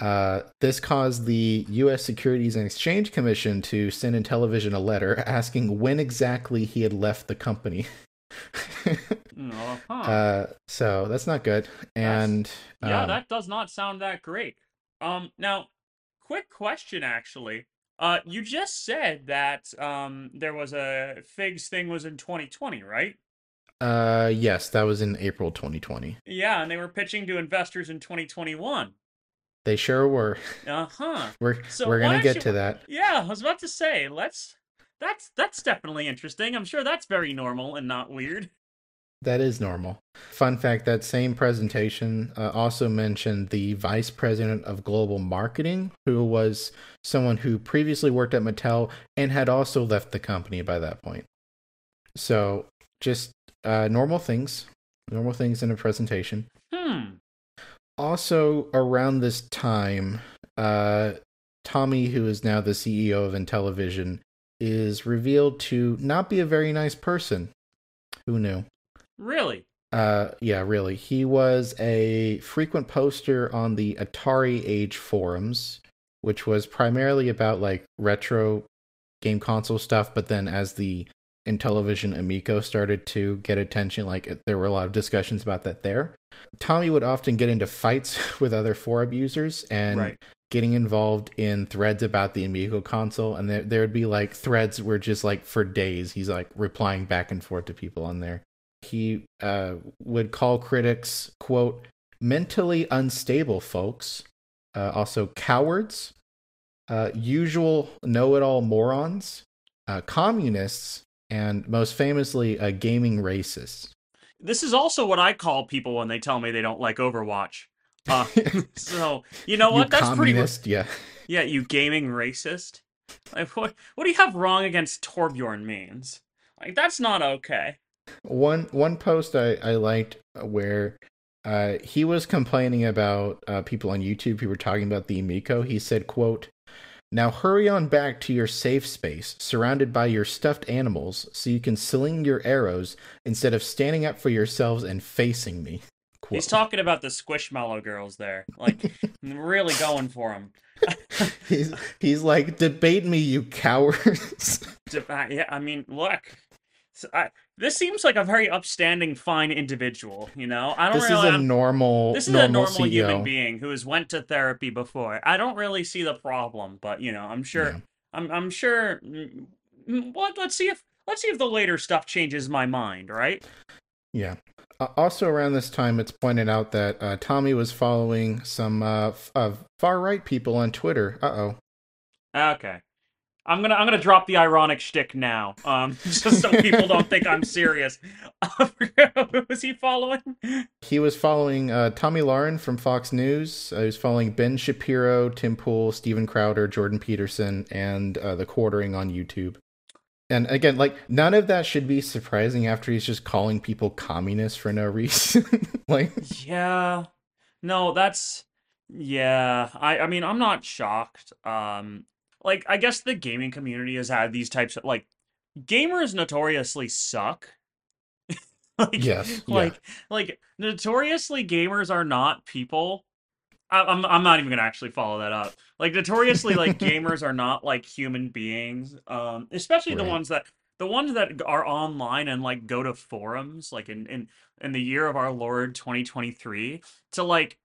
Uh, this caused the U.S. Securities and Exchange Commission to send Intellivision a letter asking when exactly he had left the company. Uh-huh. uh, so that's not good. And yeah, um, that does not sound that great. Um, now, quick question actually. Uh, you just said that um there was a Figs thing was in 2020, right? Uh, yes, that was in April 2020. Yeah, and they were pitching to investors in 2021. They sure were. Uh huh. We're So we're gonna get you- to that. Yeah, I was about to say, let's. That's that's definitely interesting. I'm sure that's very normal and not weird. That is normal. Fun fact that same presentation uh, also mentioned the vice president of global marketing, who was someone who previously worked at Mattel and had also left the company by that point. So, just uh, normal things, normal things in a presentation. Hmm. Also, around this time, uh, Tommy, who is now the CEO of Intellivision, is revealed to not be a very nice person. Who knew? Really? Uh, yeah, really. He was a frequent poster on the Atari Age forums, which was primarily about like retro game console stuff. But then, as the Intellivision Amico started to get attention. Like there were a lot of discussions about that there. Tommy would often get into fights with other forum users and Right. getting involved in threads about the Amico console. And there there would be like threads where just like for days he's like replying back and forth to people on there. He uh, would call critics quote mentally unstable folks, uh, also cowards, uh, usual know-it-all morons, uh, communists, and most famously, a gaming racist. This is also what I call people when they tell me they don't like Overwatch. Uh, so you know what? you That's pretty. communist, yeah. Yeah, you gaming racist. Like what? What do you have wrong against Torbjorn means? Like that's not okay. One one post I, I liked where uh, he was complaining about uh, people on YouTube who were talking about the Amico. He said, "quote Now hurry on back to your safe space, surrounded by your stuffed animals, so you can sling your arrows instead of standing up for yourselves and facing me." Quote. He's talking about the Squishmallow girls there, like really going for him. he's he's like, "Debate me, you cowards." Yeah, I mean, look, so I, this seems like a very upstanding, fine individual. You know, I don't this really. is a normal, this is normal, a normal CEO. human being who has went to therapy before. I don't really see the problem, but you know, I'm sure. Yeah. I'm I'm sure. mm, mm, What? Let's see if let's see if the later stuff changes my mind. Right? Yeah. Uh, also, around this time, it's pointed out that uh, Tommy was following some uh, f- uh, far right people on Twitter. Uh oh. Okay. I'm gonna I'm gonna drop the ironic shtick now, um, just so people don't think I'm serious. Who was he following? He was following uh, Tomi Lahren from Fox News. Uh, he was following Ben Shapiro, Tim Pool, Steven Crowder, Jordan Peterson, and uh, the Quartering on YouTube. And again, like none of that should be surprising after he's just calling people communists for no reason. like, Yeah. No, that's yeah. I I mean, I'm not shocked. Um like I guess the gaming community has had these types of like gamers notoriously suck. like Yes, yeah. like like notoriously gamers are not people. I, I'm I'm not even gonna actually follow that up. Like notoriously like gamers are not like human beings. Um especially the ones that the ones that are online and like go to forums like in in in the year of our lord 2023 to like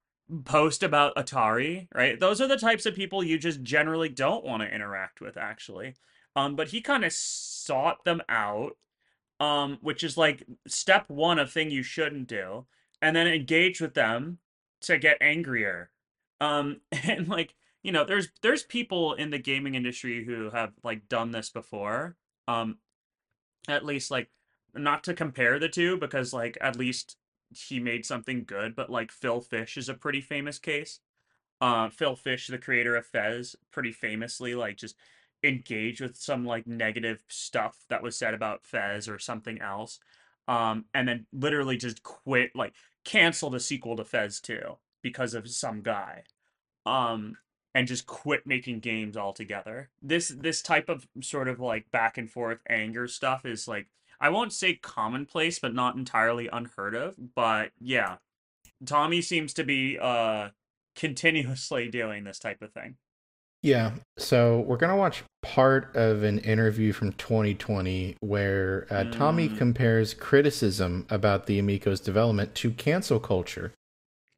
post about atari right? Those are the types of people you just generally don't want to interact with actually. Um but he kind of sought them out um which is like step one of thing you shouldn't do and then engage with them to get angrier. Um and like you know there's there's people in the gaming industry who have like done this before um at least like not to compare the two because like at least he made something good but like phil fish is a pretty famous case. Uh phil fish the creator of fez pretty famously like just engaged with some like negative stuff that was said about fez or something else. Um and then literally just quit like canceled a sequel to fez 2 because of some guy. Um and just quit making games altogether. This this type of sort of like back and forth anger stuff is like I won't say commonplace, but not entirely unheard of. But yeah, Tommy seems to be uh continuously doing this type of thing. Yeah. So we're gonna watch part of an interview from 2020 where uh, Tommy Mm. compares criticism about the Amico's development to cancel culture.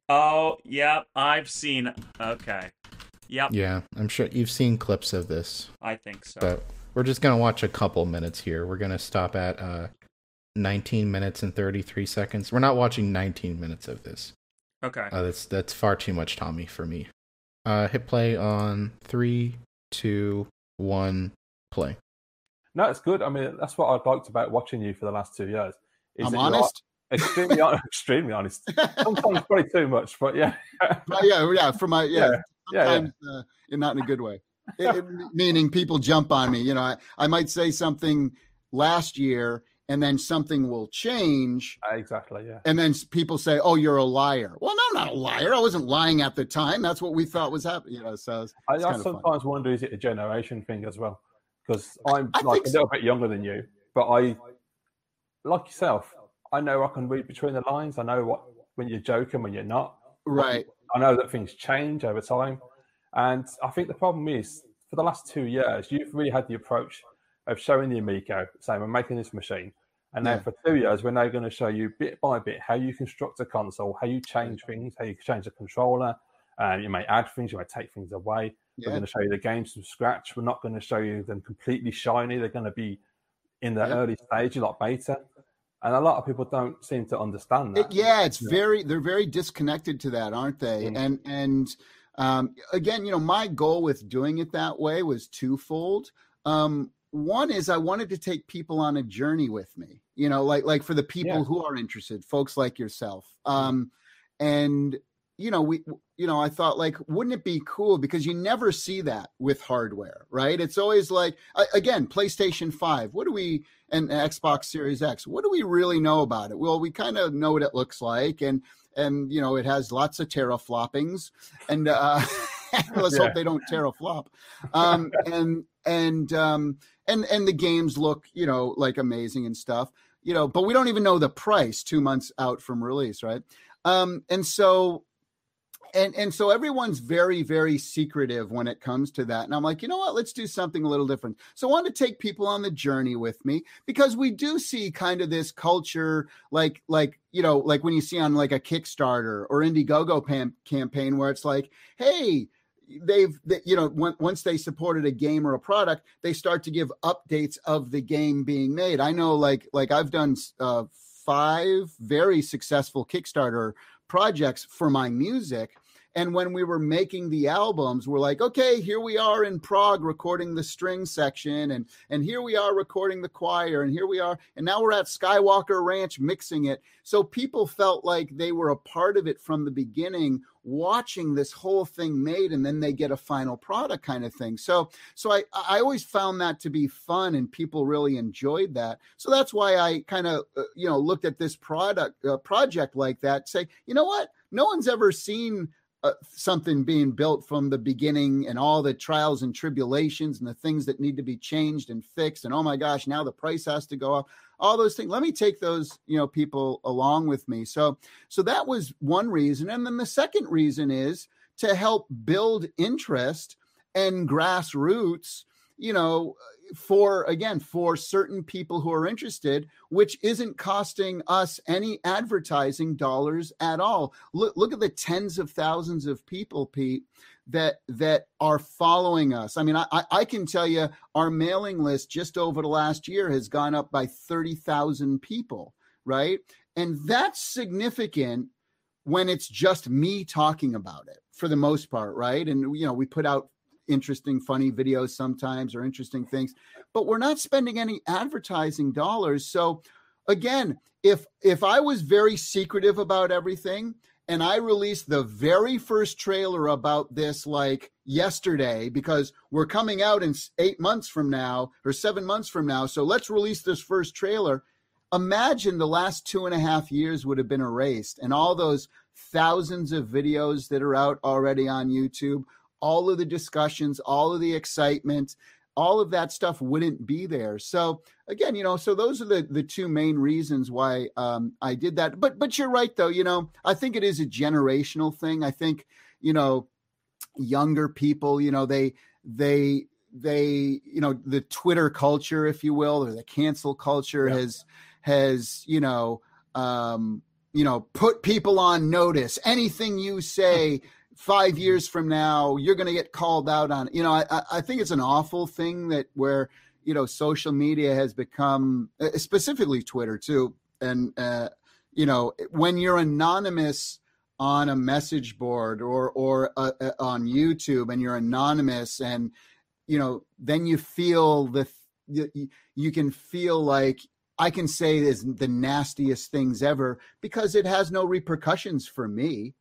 Oh, yep, I've seen. Okay, yep, Yeah, I'm sure you've seen clips of this, I think so. but we're just gonna watch a couple minutes here. We're gonna stop at uh, 19 minutes and 33 seconds. We're not watching 19 minutes of this. Okay, Uh, that's that's far too much Tommy for me. Uh, hit play on three, two, one, play. No, it's good. I mean, that's what I've liked about watching you for the last two years. is I'm that you are honest. Extremely, extremely honest. Sometimes probably too much, but yeah. Uh, yeah, yeah, for my yeah, Yeah, yeah, yeah. sometimes uh, and not in a good way. It- meaning people jump on me. You know, I, I might say something last year, and then something will change, uh, exactly. Yeah. and then people say, "Oh, you're a liar." Well, no, I'm not a liar. I wasn't lying at the time. That's what we thought was happening. You know, so it's, I, it's I kind of fun. sometimes wonder is it a generation thing as well? Because I'm I like a so. little bit younger than you, but I, like yourself, I know I can read between the lines. I know what when you're joking, when you're not. Right. I know that things change over time, and I think the problem is for the last two years, you've really had the approach of showing the Amico, saying we're making this machine. And then Yeah. for two years, we're now going to show you bit by bit how you construct a console, how you change things, how you change the controller. Um, you may add things, you may take things away. We're going to show you the games from scratch. We're not going to show you them completely shiny. They're going to be in the Yeah. early stages, like beta. And a lot of people don't seem to understand It, that. yeah, it's very they're very disconnected to that, aren't they? Mm. And and um, again, you know, my goal with doing it that way was twofold. Um, one is I wanted to take people on a journey with me, you know, like like for the people Yeah. who are interested, folks like yourself. Um, and you know, we you know, I thought like, wouldn't it be cool because you never see that with hardware, right? It's always like again, PlayStation Five. What do we and Xbox Series X? What do we really know about it? Well, we kind of know what it looks like, and and you know, it has lots of terafloppings, and uh, let's Yeah. hope they don't teraflop. Um, and and um, and and the games look, you know, like amazing and stuff, you know, but we don't even know the price two months out from release, right? Um, and so and and so everyone's very very secretive when it comes to that and i'm like you know what? Let's do something a little different. So i want to take people on the journey with me because we do see kind of this culture like like you know like when you see on like a kickstarter or indiegogo pam- campaign where it's like hey they've they, you know once they supported a game or a product they start to give updates of the game being made. I know like like i've done uh, five very successful kickstarter projects for my music. And when we were making the albums we're like okay here we are in prague recording the string section and and here we are recording the choir and here we are and now we're at skywalker ranch mixing it. So people felt like they were a part of it from the beginning watching this whole thing made and then they get a final product kind of thing. So so i i always found that to be fun and people really enjoyed that. So that's why i kind of uh, you know looked at this product uh, project like that say you know what? No one's ever seen uh, something being built from the beginning and all the trials and tribulations and the things that need to be changed and fixed and oh my gosh now the price has to go up all those things. Let me take those you know people along with me. So so that was one reason. And then the second reason is to help build interest and grassroots you know for again for certain people who are interested which isn't costing us any advertising dollars at all. Look look at the tens of thousands of people pete that that are following us. I mean i i can tell you our mailing list just over the last year has gone up by 30,000 people right? And that's significant when it's just me talking about it for the most part right? And you know we put out interesting funny videos sometimes or interesting things but we're not spending any advertising dollars. So again if if i was very secretive about everything and i released the very first trailer about this like yesterday because we're coming out in 8 months from now or 7 months from now so let's release this first trailer. Imagine the last two and a half years would have been erased and all those thousands of videos that are out already on youtube all of the discussions, all of the excitement, all of that stuff wouldn't be there. So again, you know, so those are the the two main reasons why um, I did that. But but you're right though. You know, I think it is a generational thing. I think you know, younger people, you know, they they they you know the Twitter culture, if you will, or the cancel culture Yeah. has has you know um, you know put people on notice. Anything you say five years from now you're going to get called out on you know I, I- think it's an awful thing that where you know social media has become specifically twitter too and uh, you know when you're anonymous on a message board or or uh, uh, on youtube and you're anonymous and you know then you feel the you, you can feel like i can say the nastiest things ever because it has no repercussions for me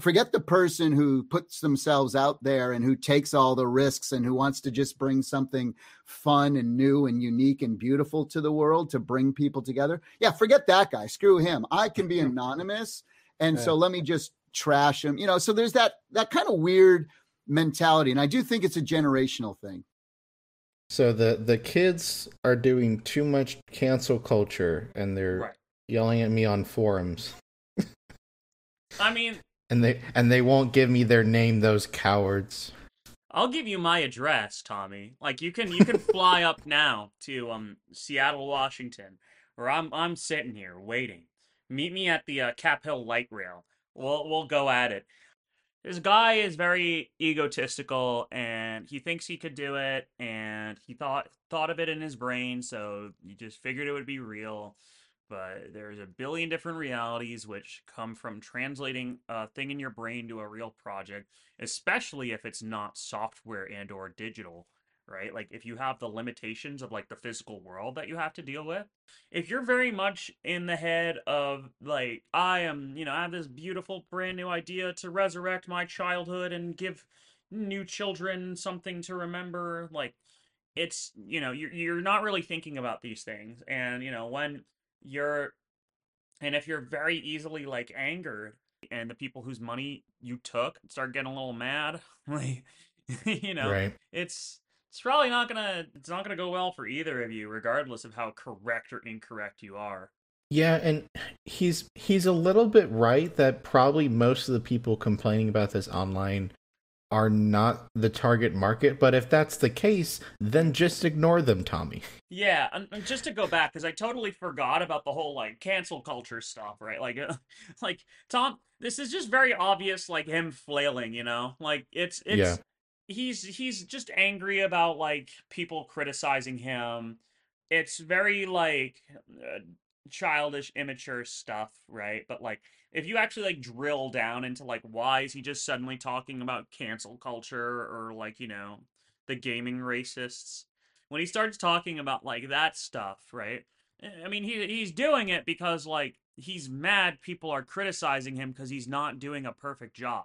forget the person who puts themselves out there and who takes all the risks and who wants to just bring something fun and new and unique and beautiful to the world to bring people together. Yeah, forget that guy. Screw him. I can be anonymous, and so let me just trash him. You know, so there's that that kind of weird mentality, and I do think it's a generational thing. So the the kids are doing too much cancel culture, and they're Right. yelling at me on forums, I mean, and they and they won't give me their name. Those cowards. I'll give you my address, Tommy. Like you can you can fly up now to um Seattle, Washington, where I'm I'm sitting here waiting. Meet me at the uh, Cap Hill light rail. We'll we'll go at it. This guy is very egotistical and he thinks he could do it and he thought thought of it in his brain, so he just figured it would be real but there's a billion different realities which come from translating a thing in your brain to a real project especially if it's not software and or digital right? Like if you have the limitations of like the physical world that you have to deal with if you're very much in the head of like i am you know i have this beautiful brand new idea to resurrect my childhood and give new children something to remember like it's you know you're, you're not really thinking about these things. And you know when you're and if you're very easily like angered and the people whose money you took start getting a little mad like you know Right. it's it's probably not gonna it's not gonna go well for either of you regardless of how correct or incorrect you are Yeah, and he's he's a little bit right that probably most of the people complaining about this online are not the target market, but if that's the case, then just ignore them, Tommy. Yeah, and, and just to go back because I totally forgot about the whole like cancel culture stuff, right? Like, uh, like Tom, this is just very obvious, like him flailing, you know? Like it's it's Yeah. he's he's just angry about like people criticizing him. It's very like uh, childish, immature stuff, right? But like if you actually like drill down into like why is he just suddenly talking about cancel culture or like you know the gaming racists when he starts talking about like that stuff, right? eh, I mean, he he's doing it because like he's mad people are criticizing him because he's not doing a perfect job,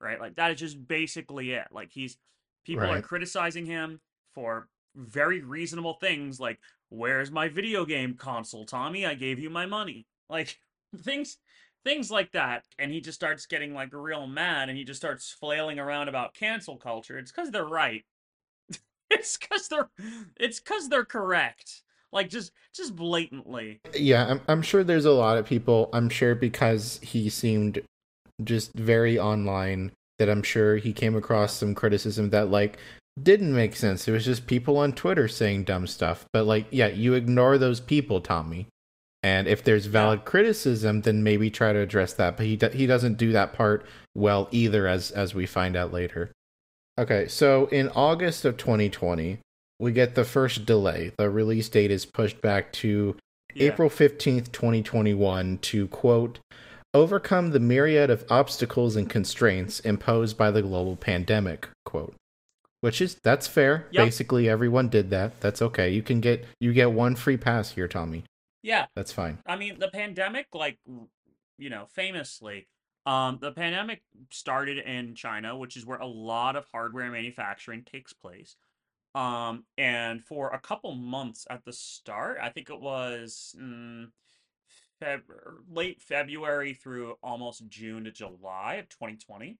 right? Like that is just basically it. Like he's people are criticizing him for very reasonable things like where's my video game console, Tommy? I gave you my money. Like things things like that and he just starts getting like real mad and he just starts flailing around about cancel culture. It's cuz they're right. It's because they're it's because they're correct. Like just just blatantly. Yeah, I'm I'm sure there's a lot of people. I'm sure because he seemed just very online that I'm sure he came across some criticism that like didn't make sense. It was just people on Twitter saying dumb stuff. But like, yeah, you ignore those people, Tommy. And if there's valid criticism, then maybe try to address that. But he do- he doesn't do that part well either, as as we find out later. Okay, so in August of 2020, we get the first delay. The release date is pushed back to Yeah. April 15th, 2021, to quote, overcome the myriad of obstacles and constraints imposed by the global pandemic, quote. Which is that's fair. Yep. Basically everyone did that. That's okay. You can get you get one free pass here, Tommy. Yeah. That's fine. I mean, the pandemic, like, you know, famously, um, the pandemic started in China, which is where a lot of hardware manufacturing takes place. Um, and for a couple months at the start, I think it was mm, Feb- late February through almost June to July of 2020.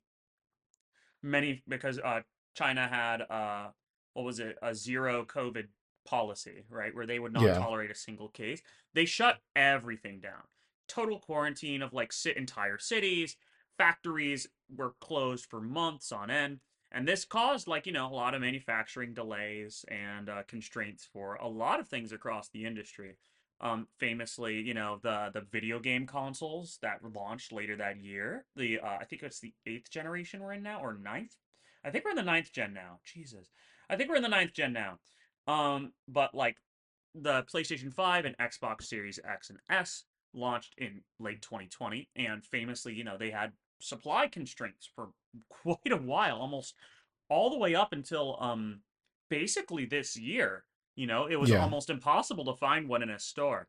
Many because uh, China had uh, what was it, a zero COVID policy, right, where they would not Yeah. tolerate a single case. They shut everything down. Total quarantine of like sit entire cities. Factories were closed for months on end. And this caused, like, you know, a lot of manufacturing delays and uh, constraints for a lot of things across the industry. Um, famously, you know, the the video game consoles that launched later that year. The uh, I think it's the eighth generation we're in now, or ninth. I think we're in the ninth gen now. Jesus, I think we're in the ninth gen now. Um, but like the PlayStation 5 and Xbox Series X and S launched in late 2020, and famously, you know, they had supply constraints for quite a while, almost all the way up until um basically this year. You know, it was Yeah. almost impossible to find one in a store.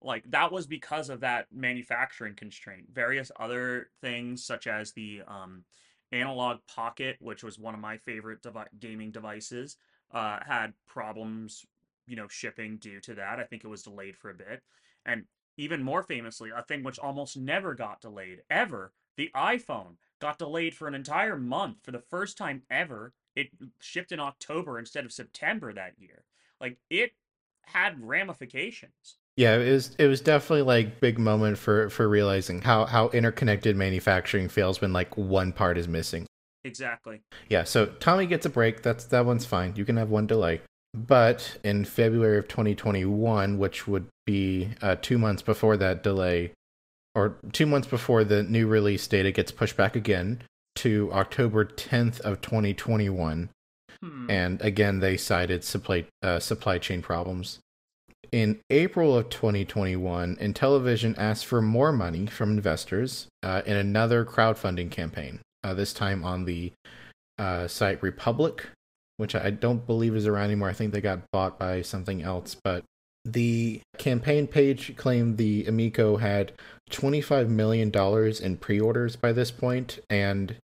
Like that was because of that manufacturing constraint. Various other things, such as the um, analog pocket, which was one of my favorite devi- gaming devices, uh, had problems, you know, shipping due to that. I think it was delayed for a bit. And even more famously, a thing which almost never got delayed, ever, the iPhone got delayed for an entire month for the first time ever. It shipped in October instead of September that year. Like it had ramifications. Yeah, it was it was definitely like big moment for for realizing how how interconnected manufacturing feels when like one part is missing. Exactly. Yeah, so Tommy gets a break. That's that one's fine. You can have one delay. But in February of 2021, which would be uh, two months before that delay, or two months before the new release date, it gets pushed back again to October 10th of 2021. Hmm. And again, they cited supply uh, supply chain problems. In April of 2021, Intellivision asked for more money from investors uh, in another crowdfunding campaign. Uh, this time on the uh, site Republic, which I don't believe is around anymore. I think they got bought by something else. But the campaign page claimed the Amico had $25 million in pre orders by this point and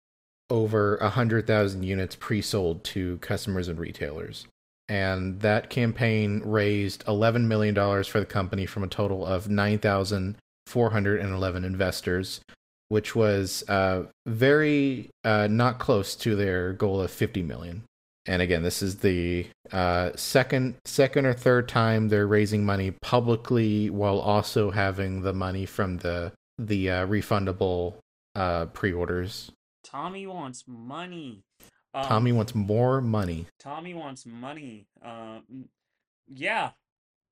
over 100,000 units pre sold to customers and retailers. And that campaign raised $11 million for the company from a total of 9,411 investors, which was uh, very uh, not close to their goal of 50 million. And again, this is the uh, second, second or third time they're raising money publicly while also having the money from the the uh, refundable uh, pre-orders. Tommy wants money. Um, Tommy wants more money. Tommy wants money. Uh, yeah.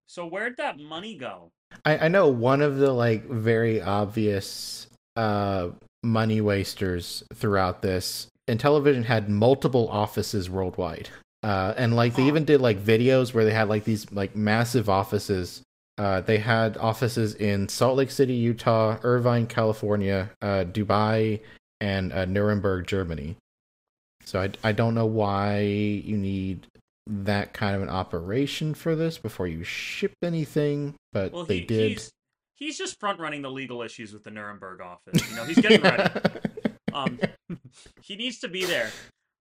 So where'd that money go? I, I know one of the like very obvious uh, money wasters throughout this. Intellivision had multiple offices worldwide, uh, and like they even did like videos where they had like these like massive offices. Uh, they had offices in Salt Lake City, Utah, Irvine, California, uh, Dubai, and uh, Nuremberg, Germany. So I, I don't know why you need that kind of an operation for this before you ship anything, but Well, they he, did. he's he's just front running the legal issues with the Nuremberg office. You know, he's getting ready. um, he needs to be there.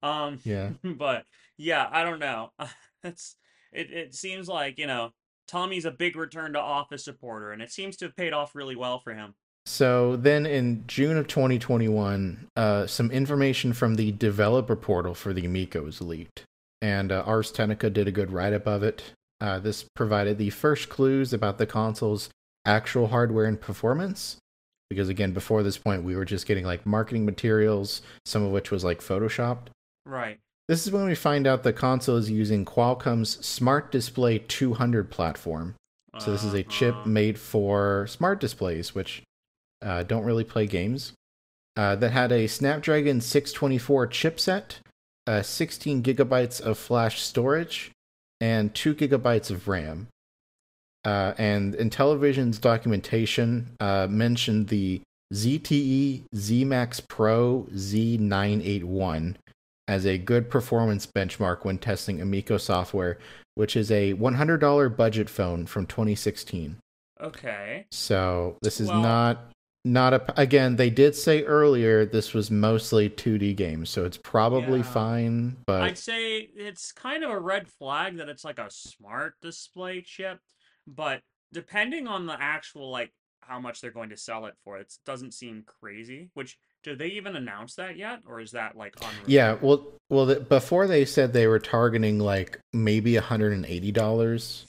Um, yeah. but yeah, I don't know. It's it. It seems like you know Tommy's a big return to office supporter, and it seems to have paid off really well for him. So then in June of 2021, uh, some information from the developer portal for the Amico was leaked. And uh, Ars Technica did a good write up of it. Uh, this provided the first clues about the console's actual hardware and performance. Because again, before this point, we were just getting like marketing materials, some of which was like photoshopped. Right. This is when we find out the console is using Qualcomm's Smart Display 200 platform. So this is a chip Uh-huh. made for smart displays, which uh, don't really play games. Uh, that had a Snapdragon 624 chipset, uh, 16 gigabytes of flash storage, and 2 gigabytes of RAM. Uh, and Intellivision's documentation uh, mentioned the ZTE ZMAX Pro Z981 as a good performance benchmark when testing Amico software, which is a $100 budget phone from 2016. Okay. So this is Well- not not a again they did say earlier this was mostly 2D games so it's probably Yeah. fine but I'd say it's kind of a red flag that it's like a smart display chip, but depending on the actual like how much they're going to sell it for, it doesn't seem crazy. Which did they even announce that yet, or is that like yeah well well the, before they said they were targeting like maybe $180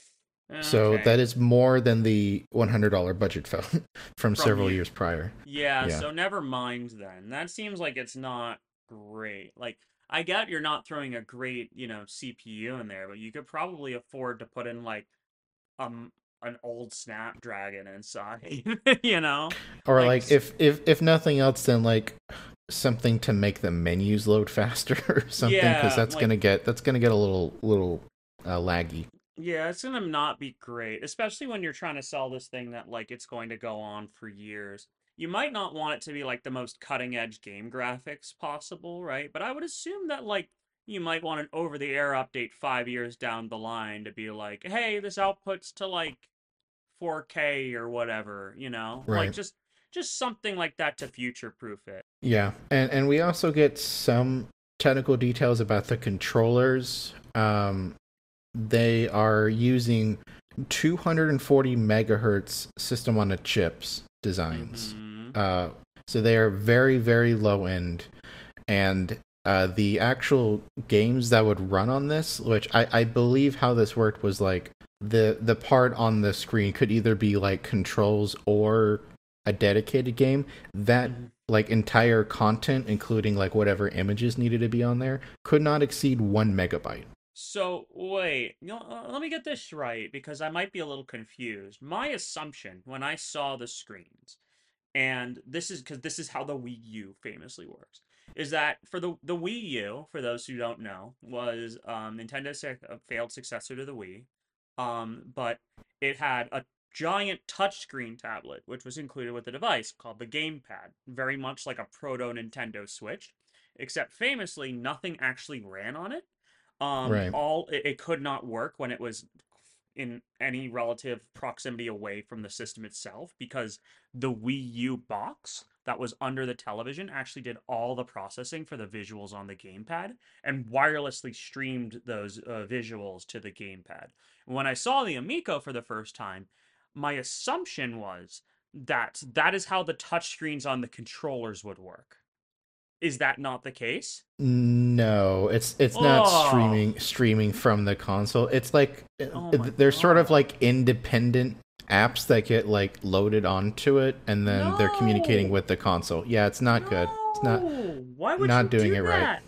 eh, so Okay. that is more than the $100 budget phone from several you. years prior Yeah, Yeah. so never mind then. That seems like it's not great. Like I get you're not throwing a great, you know, CPU in there, but you could probably afford to put in like um an old Snapdragon inside, you know? or Like, like, if if if nothing else then like something to make the menus load faster or something Yeah, because that's like- gonna get that's gonna get a little little uh, laggy Yeah, it's gonna not be great, especially when you're trying to sell this thing that like it's going to go on for years. You might not want it to be like the most cutting edge game graphics possible, right? But I would assume that like you might want an over the air update five years down the line to be like, hey, this outputs to like 4K or whatever, you know? Like just just something like that to future proof it. Yeah, and and we also get some technical details about the controllers. Um, they are using 240 megahertz system on a chips designs. Mhm. Uh, so they are very very low end, and uh, the actual games that would run on this, which I, I believe how this worked was like the the part on the screen could either be like controls or a dedicated game that Mhm. like entire content, including like whatever images needed to be on there, could not exceed one megabyte. So wait, you know, uh, let me get this right because I might be a little confused. My assumption when I saw the screens, and this is because this is how the Wii U famously works, is that for the the Wii U, for those who don't know, was um, Nintendo's uh, failed successor to the Wii, um, but it had a giant touchscreen tablet which was included with the device called the gamepad, very much like a proto Nintendo Switch, except famously nothing actually ran on it. Um, Right. all it, it could not work when it was in any relative proximity away from the system itself because the Wii U box that was under the television actually did all the processing for the visuals on the gamepad and wirelessly streamed those uh, visuals to the gamepad. When I saw the Amico for the first time, my assumption was that that is how the touchscreens on the controllers would work. Is that not the case? No, it's it's not Oh. streaming streaming from the console. It's like Oh they're sort of like independent apps that get like loaded onto it and then they're communicating with the console. Yeah, it's not good. It's not Why would not you doing do it right. that?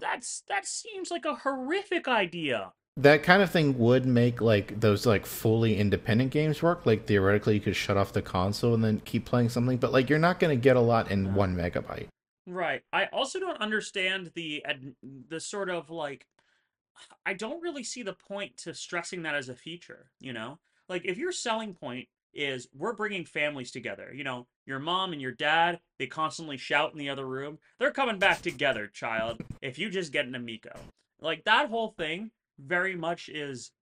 That's that seems like a horrific idea. that kind of thing would make like those like fully independent games work. Like theoretically you could shut off the console and then keep playing something, but like you're not going to get a lot in 1 megabyte. Right. I also don't understand the the sort of like I don't really see the point to stressing that as a feature, you know? Like if your selling point is we're bringing families together, you know, your mom and your dad, they constantly shout in the other room. They're coming back together, child, if you just get an Amico. Like that whole thing very much is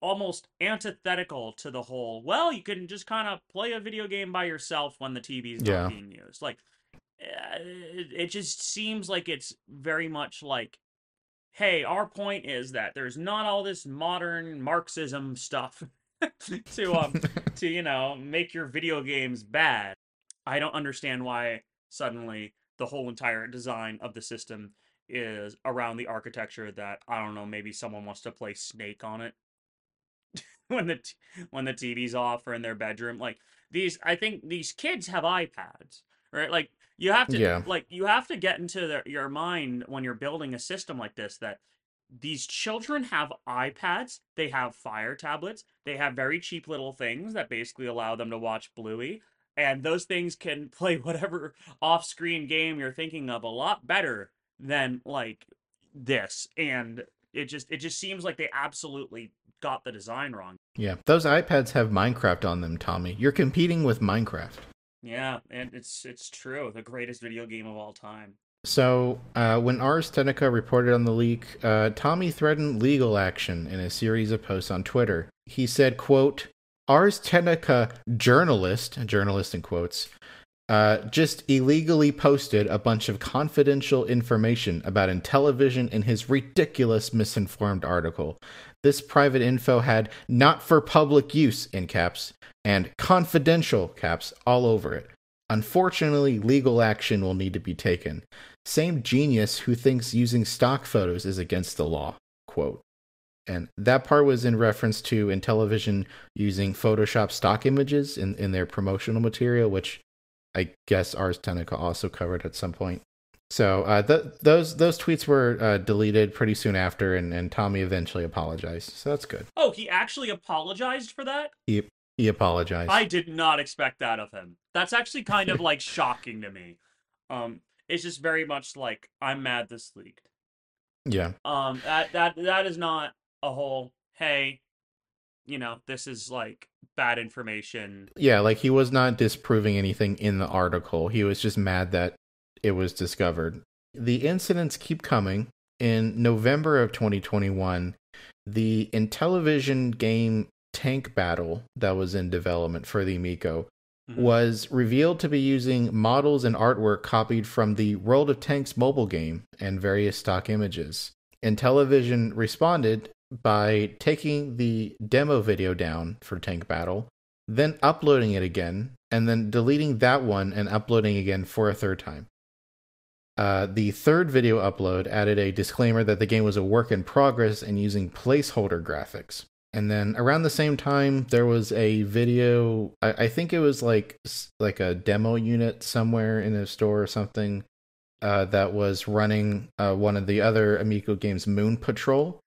almost antithetical to the whole, well, you can just kind of play a video game by yourself when the TV's Yeah. not being used. Like it just seems like it's very much like hey our point is that there's not all this modern marxism stuff to um to you know make your video games bad. I don't understand why suddenly the whole entire design of the system is around the architecture that i don't know maybe someone wants to play snake on it. When the t- when the tv's off or in their bedroom like these i think these kids have ipads right? Like you have to Yeah. like you have to get into their, your mind when you're building a system like this that these children have iPads, they have Fire tablets, they have very cheap little things that basically allow them to watch Bluey, and those things can play whatever off-screen game you're thinking of a lot better than like this. And it just it just seems like they absolutely got the design wrong. Yeah. Those iPads have Minecraft on them, Tommy. You're competing with Minecraft. Yeah, and it's it's true, the greatest video game of all time. So, uh, when Ars Technica reported on the leak, uh, Tommy threatened legal action in a series of posts on Twitter. He said, quote, Ars Technica journalist, journalist in quotes, uh, just illegally posted a bunch of confidential information about Intellivision in his ridiculous misinformed article. This private info had not for public use in caps and confidential caps all over it. Unfortunately, legal action will need to be taken. Same genius who thinks using stock photos is against the law. Quote. And that part was in reference to Intellivision using Photoshop stock images in, in their promotional material, which I guess Ars Technica also covered at some point. So uh, th- those those tweets were uh, deleted pretty soon after, and, and Tommy eventually apologized. So that's good. Oh, he actually apologized for that? He he apologized. I did not expect that of him. That's actually kind of like shocking to me. Um, it's just very much like I'm mad this leaked. yeah. Um, that that that is not a whole. Hey, you know, this is like bad information. Yeah, like he was not disproving anything in the article. He was just mad that it was discovered. The incidents keep coming. In November of 2021, the Intellivision game Tank Battle that was in development for the Amico Mhm. was revealed to be using models and artwork copied from the World of Tanks mobile game and various stock images. Intellivision responded by taking the demo video down for Tank Battle, then uploading it again, and then deleting that one and uploading again for a third time. Uh, the third video upload added a disclaimer that the game was a work in progress and using placeholder graphics. And then around the same time, there was a video. I, I think it was like like a demo unit somewhere in a store or something uh, that was running uh, one of the other Amico games, Moon Patrol,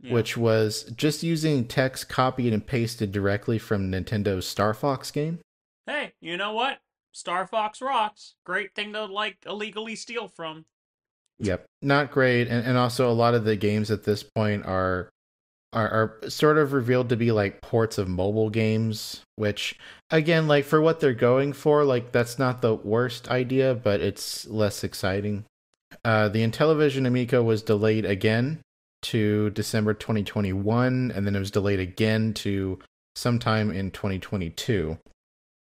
yeah. which was just using text copied and pasted directly from Nintendo's Star Fox game. Hey, you know what? Star Fox rocks. Great thing to like illegally steal from. Yep, not great, and and also a lot of the games at this point are are, are sort of revealed to be like ports of mobile games, which again, like for what they're going for, like that's not the worst idea, but it's less exciting. Uh, the Intellivision Amico was delayed again to December 2021, and then it was delayed again to sometime in 2022.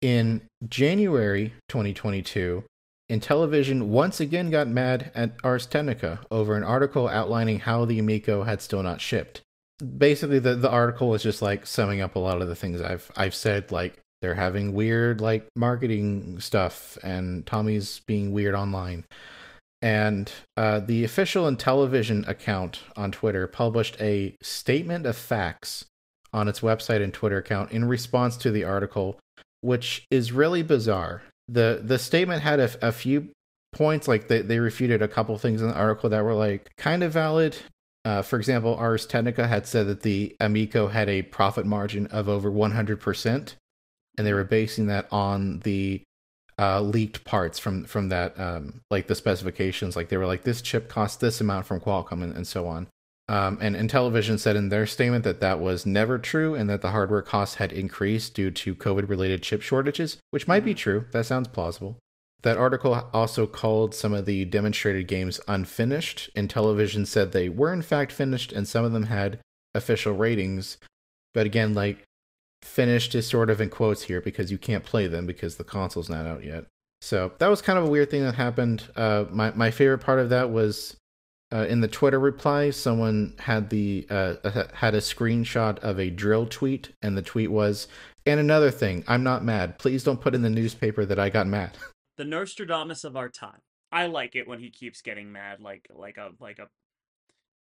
In January 2022, Intellivision once again got mad at Ars Technica over an article outlining how the Amico had still not shipped basically the the article is just like summing up a lot of the things I've I've said like they're having weird like marketing stuff and Tommy's being weird online. And uh, the official Intellivision account on Twitter published a statement of facts on its website and Twitter account in response to the article, which is really bizarre. the The statement had a, a few points, like they, they refuted a couple things in the article that were like kind of valid, uh, for example, Ars Technica had said that the Amico had a profit margin of over 100%, and they were basing that on the uh, leaked parts from from that, um, like the specifications. Like they were like, this chip costs this amount from Qualcomm, and, and so on. Um, and Intellivision said in their statement that that was never true, and that the hardware costs had increased due to COVID-related chip shortages, which might be mm-hmm. true. That sounds plausible. That article also called some of the demonstrated games unfinished. Intellivision said they were in fact finished and some of them had official ratings. But again, like finished is sort of in quotes here because you can't play them because the console's not out yet. So that was kind of a weird thing that happened. Uh, my my favorite part of that was uh, in the Twitter reply, someone had the uh, had a screenshot of a dril tweet, and the tweet was, "And another thing, I'm not mad. Please don't put in the newspaper that I got mad." the Nostradamus of our time. I like it when he keeps getting mad, like like a like a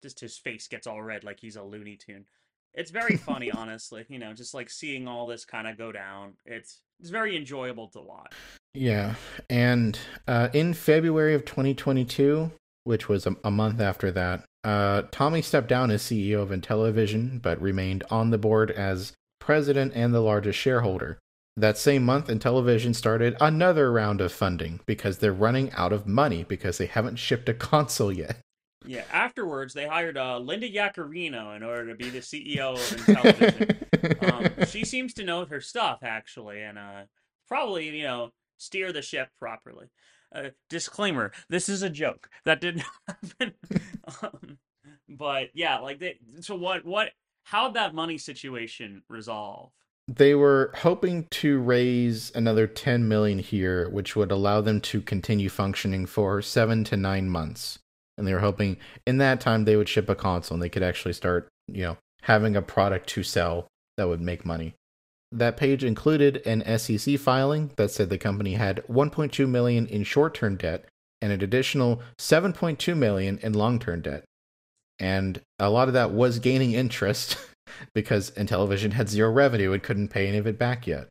just his face gets all red, like he's a Looney Tune. It's very funny, honestly. You know, just like seeing all this kind of go down. It's it's very enjoyable to watch. Yeah, and uh, in February of 2022, which was a, a month after that, uh, Tommy stepped down as CEO of Intellivision, but remained on the board as president and the largest shareholder. That same month, Intellivision started another round of funding because they're running out of money because they haven't shipped a console yet. Yeah, afterwards, they hired uh, Linda Yaccarino in order to be the CEO of Intellivision. um, she seems to know her stuff, actually, and uh, probably, you know, steer the ship properly. Uh, disclaimer this is a joke. That didn't happen. um, but yeah, like, they, so what, what, how'd that money situation resolve? They were hoping to raise another 10 million here which would allow them to continue functioning for 7 to 9 months. And they were hoping in that time they would ship a console and they could actually start you know having a product to sell that would make money. That page included an SEC filing that said the company had 1.2 million in short-term debt and an additional 7.2 million in long-term debt. And a lot of that was gaining interest because Intellivision had zero revenue and couldn't pay any of it back yet.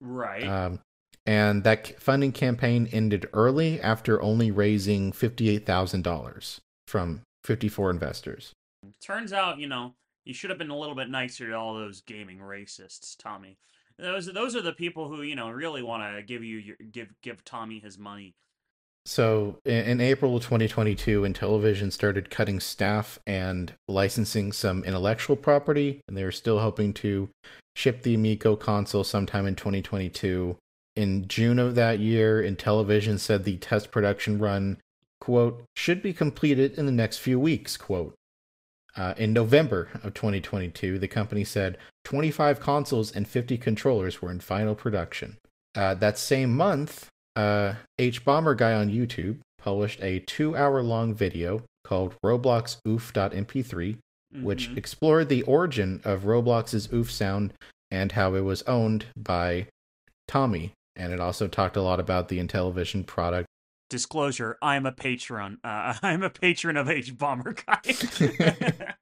Right. Um, and that funding campaign ended early after only raising $58,000 from 54 investors. Turns out, you know, you should have been a little bit nicer to all those gaming racists, Tommy. Those those are the people who, you know, really want to give you your, give give Tommy his money so in, April 2022, Intellivision started cutting staff and licensing some intellectual property, and they were still hoping to ship the Amico console sometime in 2022. In June of that year, Intellivision said the test production run, quote, should be completed in the next few weeks, quote. Uh, in November of 2022, the company said 25 consoles and 50 controllers were in final production. Uh, that same month, uh, Hbomberguy on YouTube published a two-hour long video called Roblox Oof.mp3, mm-hmm. which explored the origin of Roblox's oof sound and how it was owned by Tommy. And it also talked a lot about the Intellivision product. Disclosure: I am a patron. Uh, I am a patron of Hbomber guy.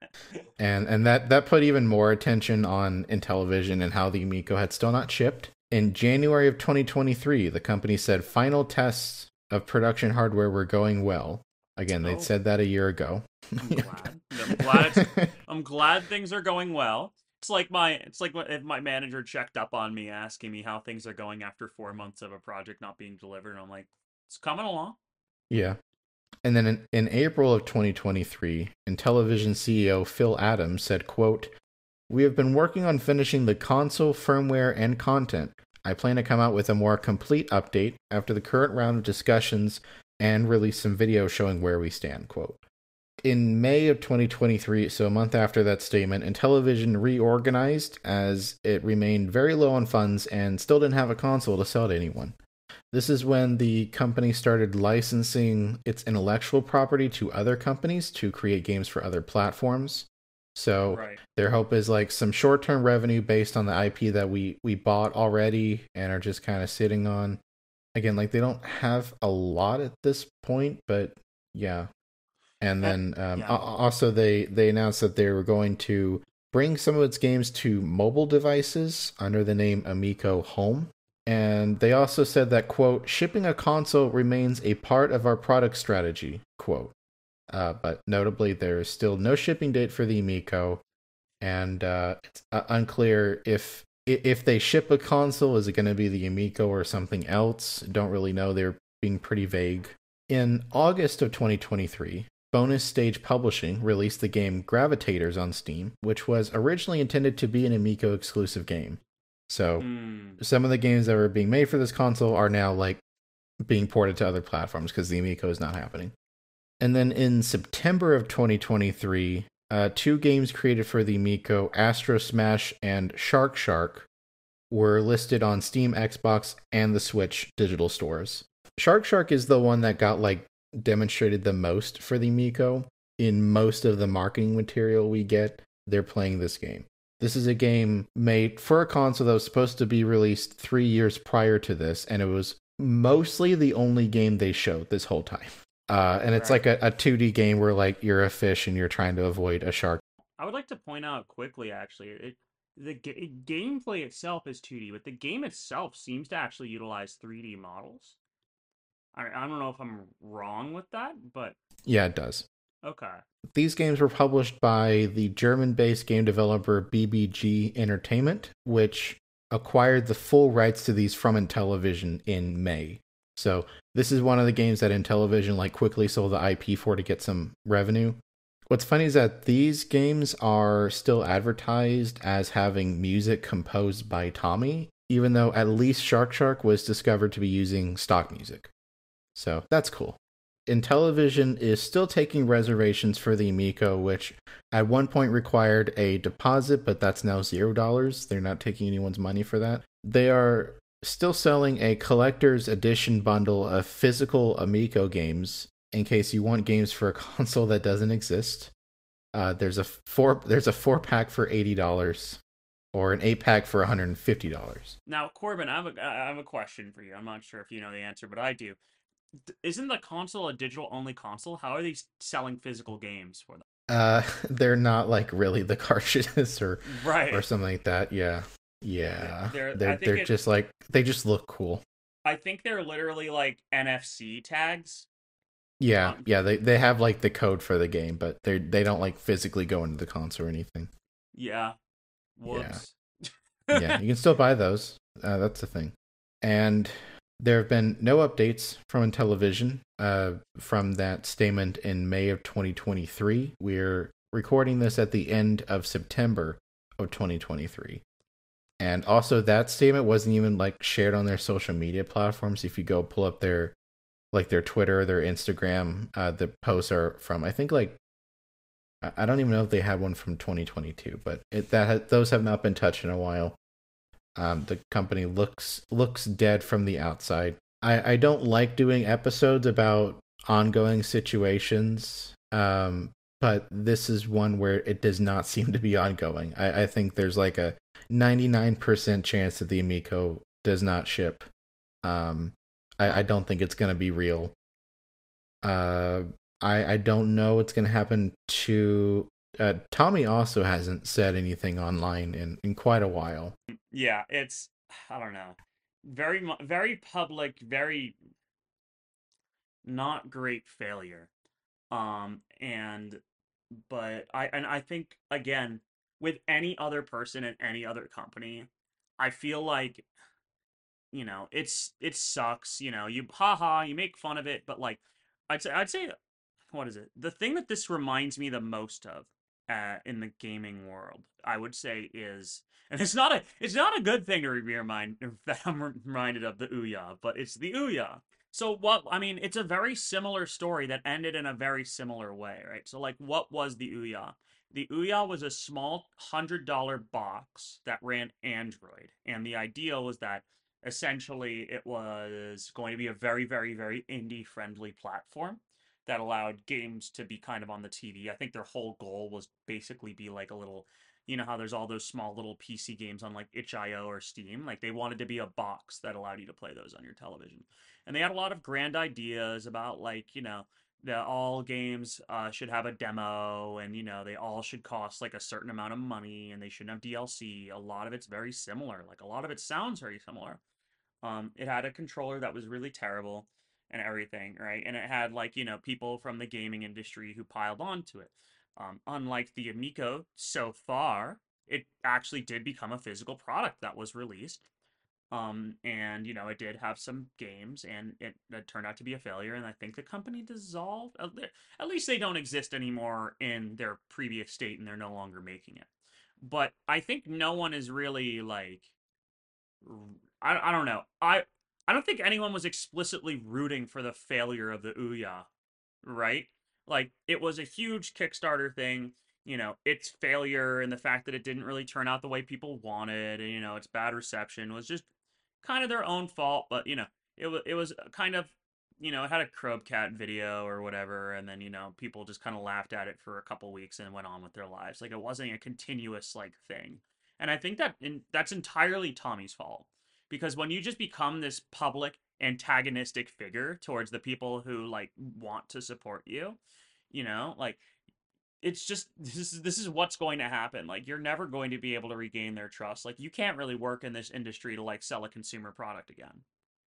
and and that that put even more attention on Intellivision and how the Amico had still not shipped. In January of 2023, the company said final tests of production hardware were going well. Again, they'd Oh. said that a year ago. I'm glad. I'm glad, I'm glad things are going well. It's like my it's like if my manager checked up on me asking me how things are going after four months of a project not being delivered. And I'm like, it's coming along. Yeah. And then in, in April of 2023, Intellivision CEO Phil Adams said, quote, We have been working on finishing the console firmware and content. I plan to come out with a more complete update after the current round of discussions and release some video showing where we stand, quote. In May of 2023, so a month after that statement, Intellivision reorganized as it remained very low on funds and still didn't have a console to sell to anyone. This is when the company started licensing its intellectual property to other companies to create games for other platforms. So Right. their hope is like some short-term revenue based on the IP that we we bought already and are just kind of sitting on. Again, like they don't have a lot at this point, but yeah. And then um, yeah. also they they announced that they were going to bring some of its games to mobile devices under the name Amico Home. And they also said that quote shipping a console remains a part of our product strategy quote. Uh, but notably, there is still no shipping date for the Amico, and uh, it's uh, unclear if if they ship a console, is it going to be the Amico or something else? Don't really know. They're being pretty vague. In August of 2023, Bonus Stage Publishing released the game Gravitators on Steam, which was originally intended to be an Amico exclusive game. So Hmm. some of the games that were being made for this console are now like being ported to other platforms because the Amico is not happening. And then in September of 2023, uh, two games created for the Amico, Astro Smash and Shark Shark, were listed on Steam, Xbox, and the Switch digital stores. Shark Shark is the one that got like demonstrated the most for the Amico. In most of the marketing material we get, they're playing this game. This is a game made for a console that was supposed to be released three years prior to this, and it was mostly the only game they showed this whole time. Uh, and it's Right. like a, a 2D game where like you're a fish and you're trying to avoid a shark. I would like to point out quickly, actually, it, the ga- gameplay itself is 2D, but the game itself seems to actually utilize 3D models. I, I don't know if I'm wrong with that, but Yeah, it does. okay. These games were published by the German based game developer BBG Entertainment, which acquired the full rights to these from Intellivision in May. So this is one of the games that Intellivision like quickly sold the IP for to get some revenue. What's funny is that these games are still advertised as having music composed by Tommy, even though at least Shark Shark was discovered to be using stock music. So that's cool. Intellivision is still taking reservations for the Amico, which at one point required a deposit, but that's now zero dollars. They're not taking anyone's money for that. They are still selling a collector's edition bundle of physical Amico games in case you want games for a console that doesn't exist. Uh, there's a four there's a four pack for eighty dollars, or an eight pack for one hundred and fifty dollars. Now, Corbin, I have a I have a question for you. I'm not sure if you know the answer, but I do. Isn't the console a digital only console? How are they selling physical games for them? Uh, they're not like really the cartridges or Right. or something like that. Yeah, yeah. They're- They're they're, it- just like they just look cool. I think they're literally like NFC tags. Yeah, Um, yeah. They they have like the code for the game, but they they don't like physically go into the console or anything. Yeah. Whoops. yeah, you can still buy those. Uh, that's the thing. And there have been no updates from Intellivision uh, from that statement in May of 2023. We're recording this at the end of September of 2023. And also, that statement wasn't even like shared on their social media platforms. If you go pull up their like their Twitter, their Instagram, uh, the posts are from I think like I- don't even know if they had one from 2022, but it, that ha- those have not been touched in a while. Um, the company looks looks dead from the outside. I, I don't like doing episodes about ongoing situations, um, but this is one where it does not seem to be ongoing. I, I think there's like a 99% chance that the Amico does not ship. Um, I, I don't think it's going to be real. Uh, I I don't know what's going to happen to uh, Tommy also hasn't said anything online in in quite a while. Yeah, it's I don't know. Very very public, very not great failure. Um and but I and I think again with any other person in any other company, I feel like you know, it's it sucks, you know, you haha, you make fun of it, but like I'd say I'd say what is it? The thing that this reminds me the most of uh, in the gaming world, I would say is, and it's not a it's not a good thing to be remind that I'm reminded of the Ouya, but it's the Ouya. So what I mean, it's a very similar story that ended in a very similar way, right? So like, what was the Ouya? The Ouya was a small hundred dollar box that ran Android, and the idea was that essentially it was going to be a very, very, very indie friendly platform that allowed games to be kind of on the TV. I think their whole goal was basically be like a little, you know how there's all those small little PC games on like itch.io or Steam. Like they wanted to be a box that allowed you to play those on your television. And they had a lot of grand ideas about like, you know, that all games uh, should have a demo and you know they all should cost like a certain amount of money and they shouldn't have DLC. A lot of it's very similar. Like a lot of it sounds very similar. Um, it had a controller that was really terrible and everything, right? And it had like you know people from the gaming industry who piled onto it. Um, unlike the Amico, so far it actually did become a physical product that was released. Um, and you know it did have some games, and it, it turned out to be a failure. And I think the company dissolved. At least they don't exist anymore in their previous state, and they're no longer making it. But I think no one is really like I, I don't know. I I don't think anyone was explicitly rooting for the failure of the Ouya, right? Like it was a huge Kickstarter thing, you know, its failure and the fact that it didn't really turn out the way people wanted, and you know, its bad reception was just kind of their own fault, but you know, it was it was uh, kind of you know, it had a Krobcat video or whatever, and then you know, people just kind of laughed at it for a couple weeks and went on with their lives. Like it wasn't a continuous like thing. And I think that in, that's entirely Tommy's fault because when you just become this public antagonistic figure towards the people who like want to support you, you know, like it's just this is this is what's going to happen. Like you're never going to be able to regain their trust. Like you can't really work in this industry to like sell a consumer product again.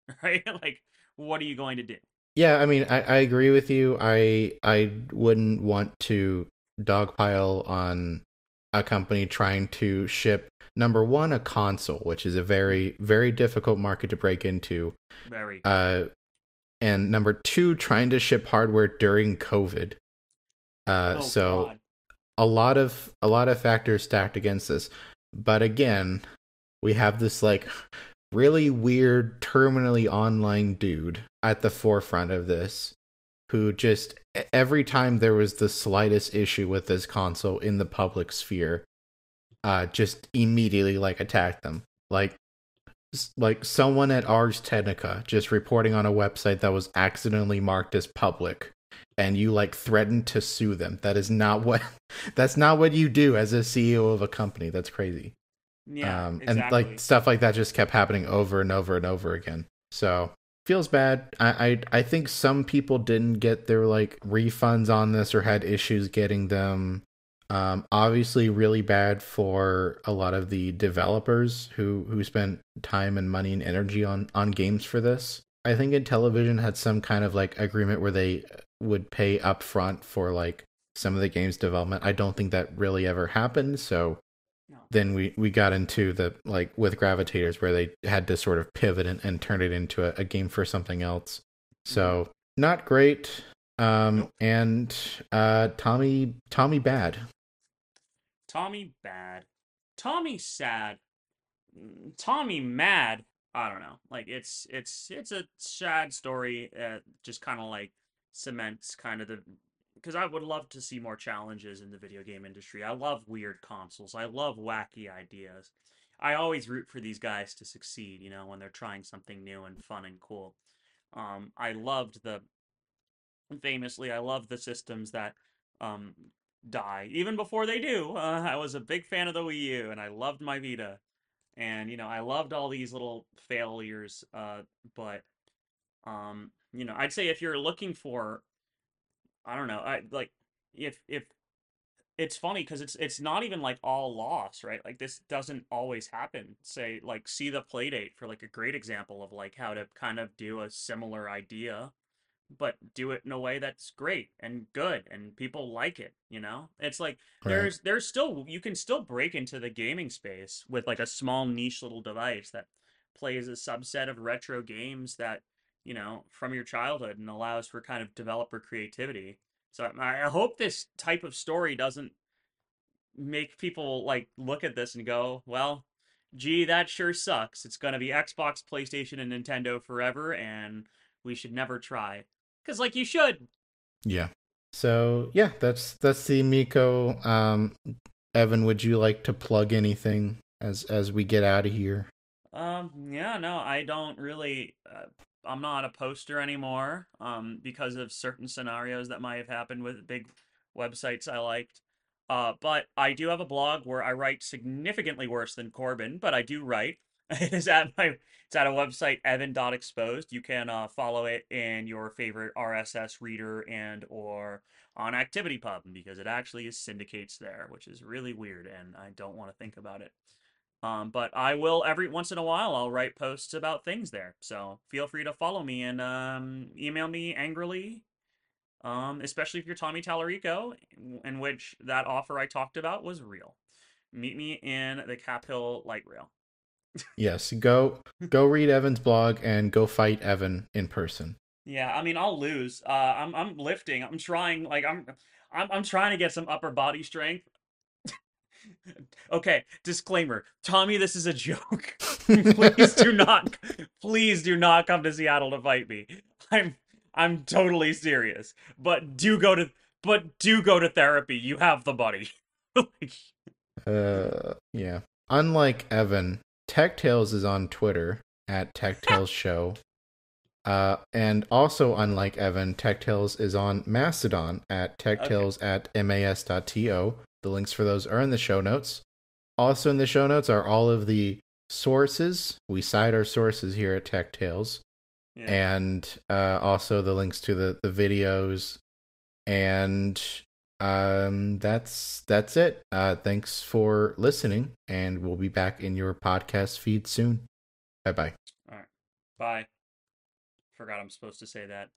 Right? like what are you going to do? Yeah, I mean, I, I agree with you. I I wouldn't want to dogpile on a company trying to ship number one a console, which is a very very difficult market to break into. Very. Uh, and number two, trying to ship hardware during COVID. Uh, oh, so God. a lot of a lot of factors stacked against this. But again, we have this like really weird terminally online dude at the forefront of this who just every time there was the slightest issue with this console in the public sphere uh just immediately like attacked them like like someone at Ars Technica just reporting on a website that was accidentally marked as public and you like threatened to sue them. That is not what that's not what you do as a CEO of a company. That's crazy. Yeah, um, exactly. and like stuff like that just kept happening over and over and over again. So feels bad. I, I i think some people didn't get their like refunds on this or had issues getting them. Um obviously really bad for a lot of the developers who who spent time and money and energy on on games for this. I think Intellivision had some kind of like agreement where they would pay upfront for like some of the game's development i don't think that really ever happened so No. then we we got into the like with gravitators where they had to sort of pivot and, and turn it into a, a game for something else so not great um Nope. and uh tommy tommy bad Tommy bad. Tommy sad. Mm, Tommy mad. I don't know. Like it's it's it's a sad story. Uh, just kind of like cements kind of the because I would love to see more challenges in the video game industry. I love weird consoles. I love wacky ideas. I always root for these guys to succeed. You know when they're trying something new and fun and cool. Um, I loved the famously. I love the systems that um die even before they do. Uh, I was a big fan of the Wii U, and I loved my Vita, and you know I loved all these little failures. Uh, but um, you know, I'd say if you're looking for, I don't know, I like if if it's funny because it's it's not even like all loss, right? Like this doesn't always happen. Say like see the playdate for like a great example of like how to kind of do a similar idea, but do it in a way that's great and good and people like it, you know? It's like Right. there's there's still you can still break into the gaming space with like a small niche little device that plays a subset of retro games that, you know, from your childhood and allows for kind of developer creativity. So I I hope this type of story doesn't make people like look at this and go, well, gee, that sure sucks. It's going to be Xbox, PlayStation, and Nintendo forever, and we should never try. Because, like, you should. Yeah. So yeah, that's that's the Amico. Um, Evan, would you like to plug anything as as we get out of here? Um, yeah, no, I don't really. Uh, I'm not a poster anymore. Um, because of certain scenarios that might have happened with big websites I liked. Uh, but I do have a blog where I write significantly worse than Corbin, but I do write. It is at my it's at a website evan.exposed. You can uh, follow it in your favorite RSS reader and or on ActivityPub because it actually syndicates there, which is really weird and I don't want to think about it. Um, but I will every once in a while I'll write posts about things there. So feel free to follow me and um, email me angrily. Um, especially if you're Tommy Tallarico, in which that offer I talked about was real. Meet me in the Cap Hill Light Rail. Yes, go go read Evan's blog and go fight Evan in person. Yeah, I mean I'll lose. Uh, I'm I'm lifting. I'm trying. Like I'm I'm I'm trying to get some upper body strength. Okay, disclaimer. Tommy, this is a joke. please do not please do not come to Seattle to fight me. I'm I'm totally serious. But do go to but do go to therapy. You have the money. Like, Uh, yeah. Unlike Evan, Tech Tales is on Twitter at Tech Tales Show. Uh, and also unlike Evan, Tech Tales is on Mastodon at Tech TechTales at mas.to. The links for those are in the show notes. Also in the show notes are all of the sources. We cite our sources here at Tech Tales. yeah. and uh, also the links to the, the videos and um that's that's it uh thanks for listening and we'll be back in your podcast feed soon bye bye All right. Bye. Forgot I'm supposed to say that.